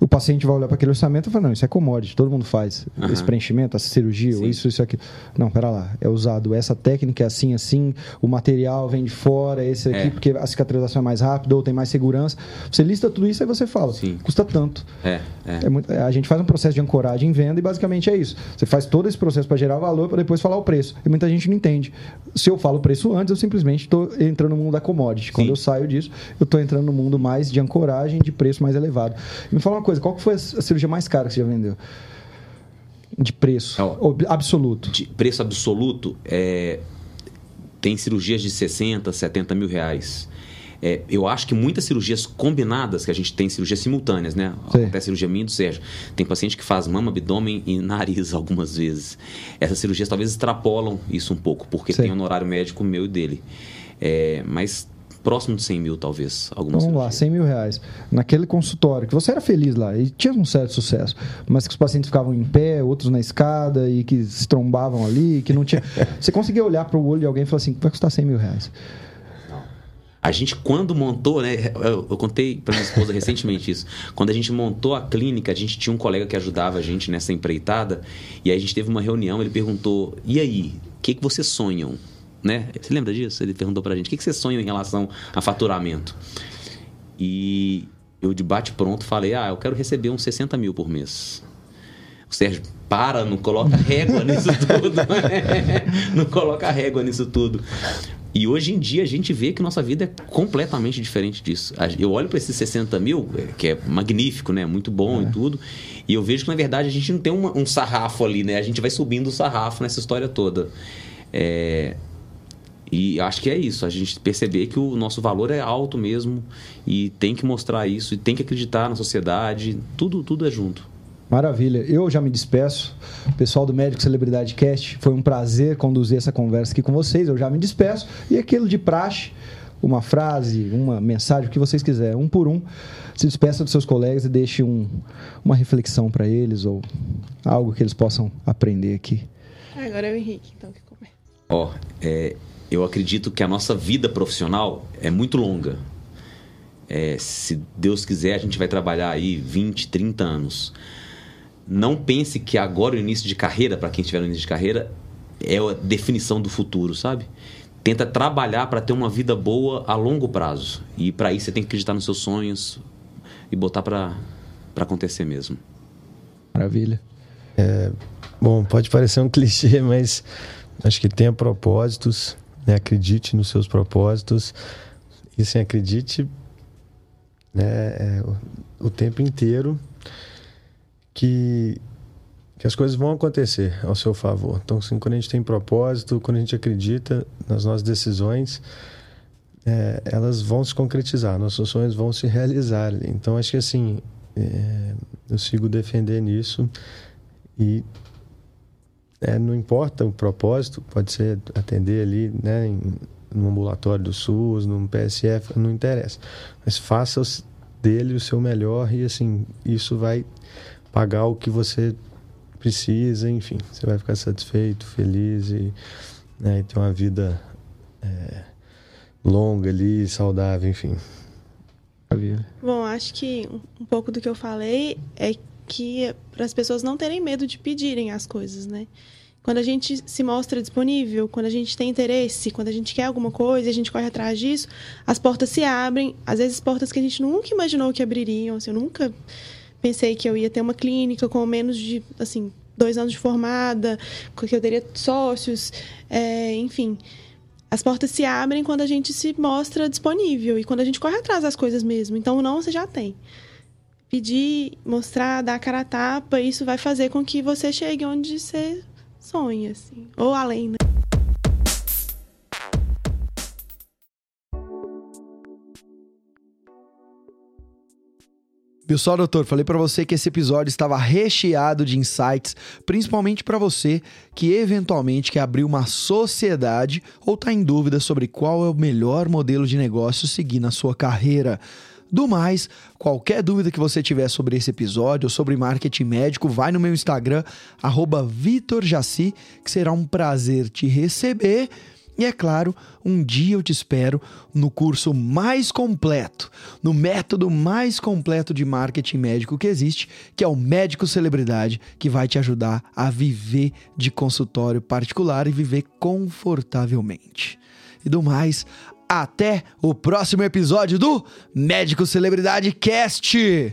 o paciente vai olhar para aquele orçamento e falar, não, isso é commodity, todo mundo faz. Uhum. Esse preenchimento, essa cirurgia, ou isso, isso, aqui. Não, pera lá, é usado essa técnica, é assim, assim, o material vem de fora, esse aqui, é. porque a cicatrização é mais rápida ou tem mais segurança. Você lista tudo isso e você fala, Sim. custa tanto. É, é. é muito, a gente faz um processo de ancoragem em venda e basicamente é isso. Você faz todo esse processo para gerar valor para depois falar o preço. E muita gente não entende. Se eu falo o preço antes, eu simplesmente estou entrando no mundo da commodity. Quando Sim. eu saio disso, eu estou entrando no mundo mais de ancoragem, de preço mais elevado. E me fala uma coisa, qual que foi a cirurgia mais cara que você já vendeu? De preço absoluto. De preço absoluto, é, tem cirurgias de 60, 70 mil reais. É, eu acho que muitas cirurgias combinadas, que a gente tem cirurgias simultâneas, né? Sim. Acontece cirurgia minha e do Sérgio. Tem paciente que faz mama, abdômen e nariz algumas vezes. Essas cirurgias talvez extrapolam isso um pouco, porque Sim. tem um horário médico meu e dele. É, mas próximo de 100 mil, talvez. Algumas Vamos lá, 100 mil reais. Naquele consultório, que você era feliz lá e tinha um certo sucesso, mas que os pacientes ficavam em pé, outros na escada e que se trombavam ali, que não tinha. você conseguia olhar para o olho de alguém e falar assim: vai custar 100 mil reais. A gente, quando montou, né? Eu, eu contei para minha esposa recentemente isso. Quando a gente montou a clínica, a gente tinha um colega que ajudava a gente nessa empreitada. E aí a gente teve uma reunião. Ele perguntou: e aí, o que, que vocês sonham? Né? Você lembra disso? Ele perguntou pra gente: o que, você sonha em relação a faturamento? E eu, de bate-pronto, falei: ah, eu quero receber uns 60 mil por mês. O Sérgio, para, não coloca régua nisso tudo. não coloca régua nisso tudo. E hoje em dia a gente vê que nossa vida é completamente diferente disso. Eu olho para esses 60 mil, é, que é magnífico, né? Muito bom é. e tudo. E eu vejo que, na verdade, a gente não tem uma, um sarrafo ali, né? A gente vai subindo o sarrafo nessa história toda. É, e acho que é isso, a gente perceber que o nosso valor é alto mesmo e tem que mostrar isso e tem que acreditar na sociedade, tudo tudo é junto. Maravilha. Eu já me despeço. Pessoal do Médico Celebridade Cast, foi um prazer conduzir essa conversa aqui com vocês. Eu já me despeço. E aquilo de praxe, uma frase, uma mensagem, o que vocês quiserem, um por um. Se despeça dos seus colegas e deixe um, uma reflexão para eles ou algo que eles possam aprender aqui. Agora é o Henrique, então, que começa. Ó, oh, é, eu acredito que a nossa vida profissional é muito longa. É, se Deus quiser, a gente vai trabalhar aí 20, 30 anos. Não pense que agora o início de carreira, para quem estiver no início de carreira, é a definição do futuro, sabe? Tenta trabalhar para ter uma vida boa a longo prazo. E para isso você tem que acreditar nos seus sonhos e botar para acontecer mesmo. Maravilha. É, bom, pode parecer um clichê, mas acho que tenha propósitos, né? Acredite nos seus propósitos. E sim, acredite né, é, o, o tempo inteiro que, que as coisas vão acontecer ao seu favor. Então, assim, quando a gente tem propósito, quando a gente acredita nas nossas decisões, é, elas vão se concretizar, nossos sonhos vão se realizar. Então, acho que assim, é, eu sigo defender nisso e é, não importa o propósito, pode ser atender ali né, em, no ambulatório do SUS, no PSF, não interessa. Mas faça dele o seu melhor e assim, isso vai pagar o que você precisa, enfim, você vai ficar satisfeito, feliz e, né, e ter uma vida é, longa ali, saudável, enfim. Bom, acho que um pouco do que eu falei é que para as pessoas não terem medo de pedirem as coisas, né? Quando a gente se mostra disponível, quando a gente tem interesse, quando a gente quer alguma coisa e a gente corre atrás disso, as portas se abrem, às vezes portas que a gente nunca imaginou que abririam. Assim, eu nunca pensei que eu ia ter uma clínica com menos de, assim, dois anos de formada, que eu teria sócios, é, enfim. As portas se abrem quando a gente se mostra disponível e quando a gente corre atrás das coisas mesmo. Então, não, você já tem. Pedir, mostrar, dar a cara a tapa, isso vai fazer com que você chegue onde você sonha, assim. Ou além, né? Viu só, doutor? Falei para você que esse episódio estava recheado de insights, principalmente para você que eventualmente quer abrir uma sociedade ou está em dúvida sobre qual é o melhor modelo de negócio seguir na sua carreira. Do mais, qualquer dúvida que você tiver sobre esse episódio ou sobre marketing médico, vai no meu Instagram, VitorJaci, que será um prazer te receber. E é claro, um dia eu te espero no curso mais completo, no método mais completo de marketing médico que existe, que é o Médico Celebridade, que vai te ajudar a viver de consultório particular e viver confortavelmente. E do mais, até o próximo episódio do Médico Celebridade Cast.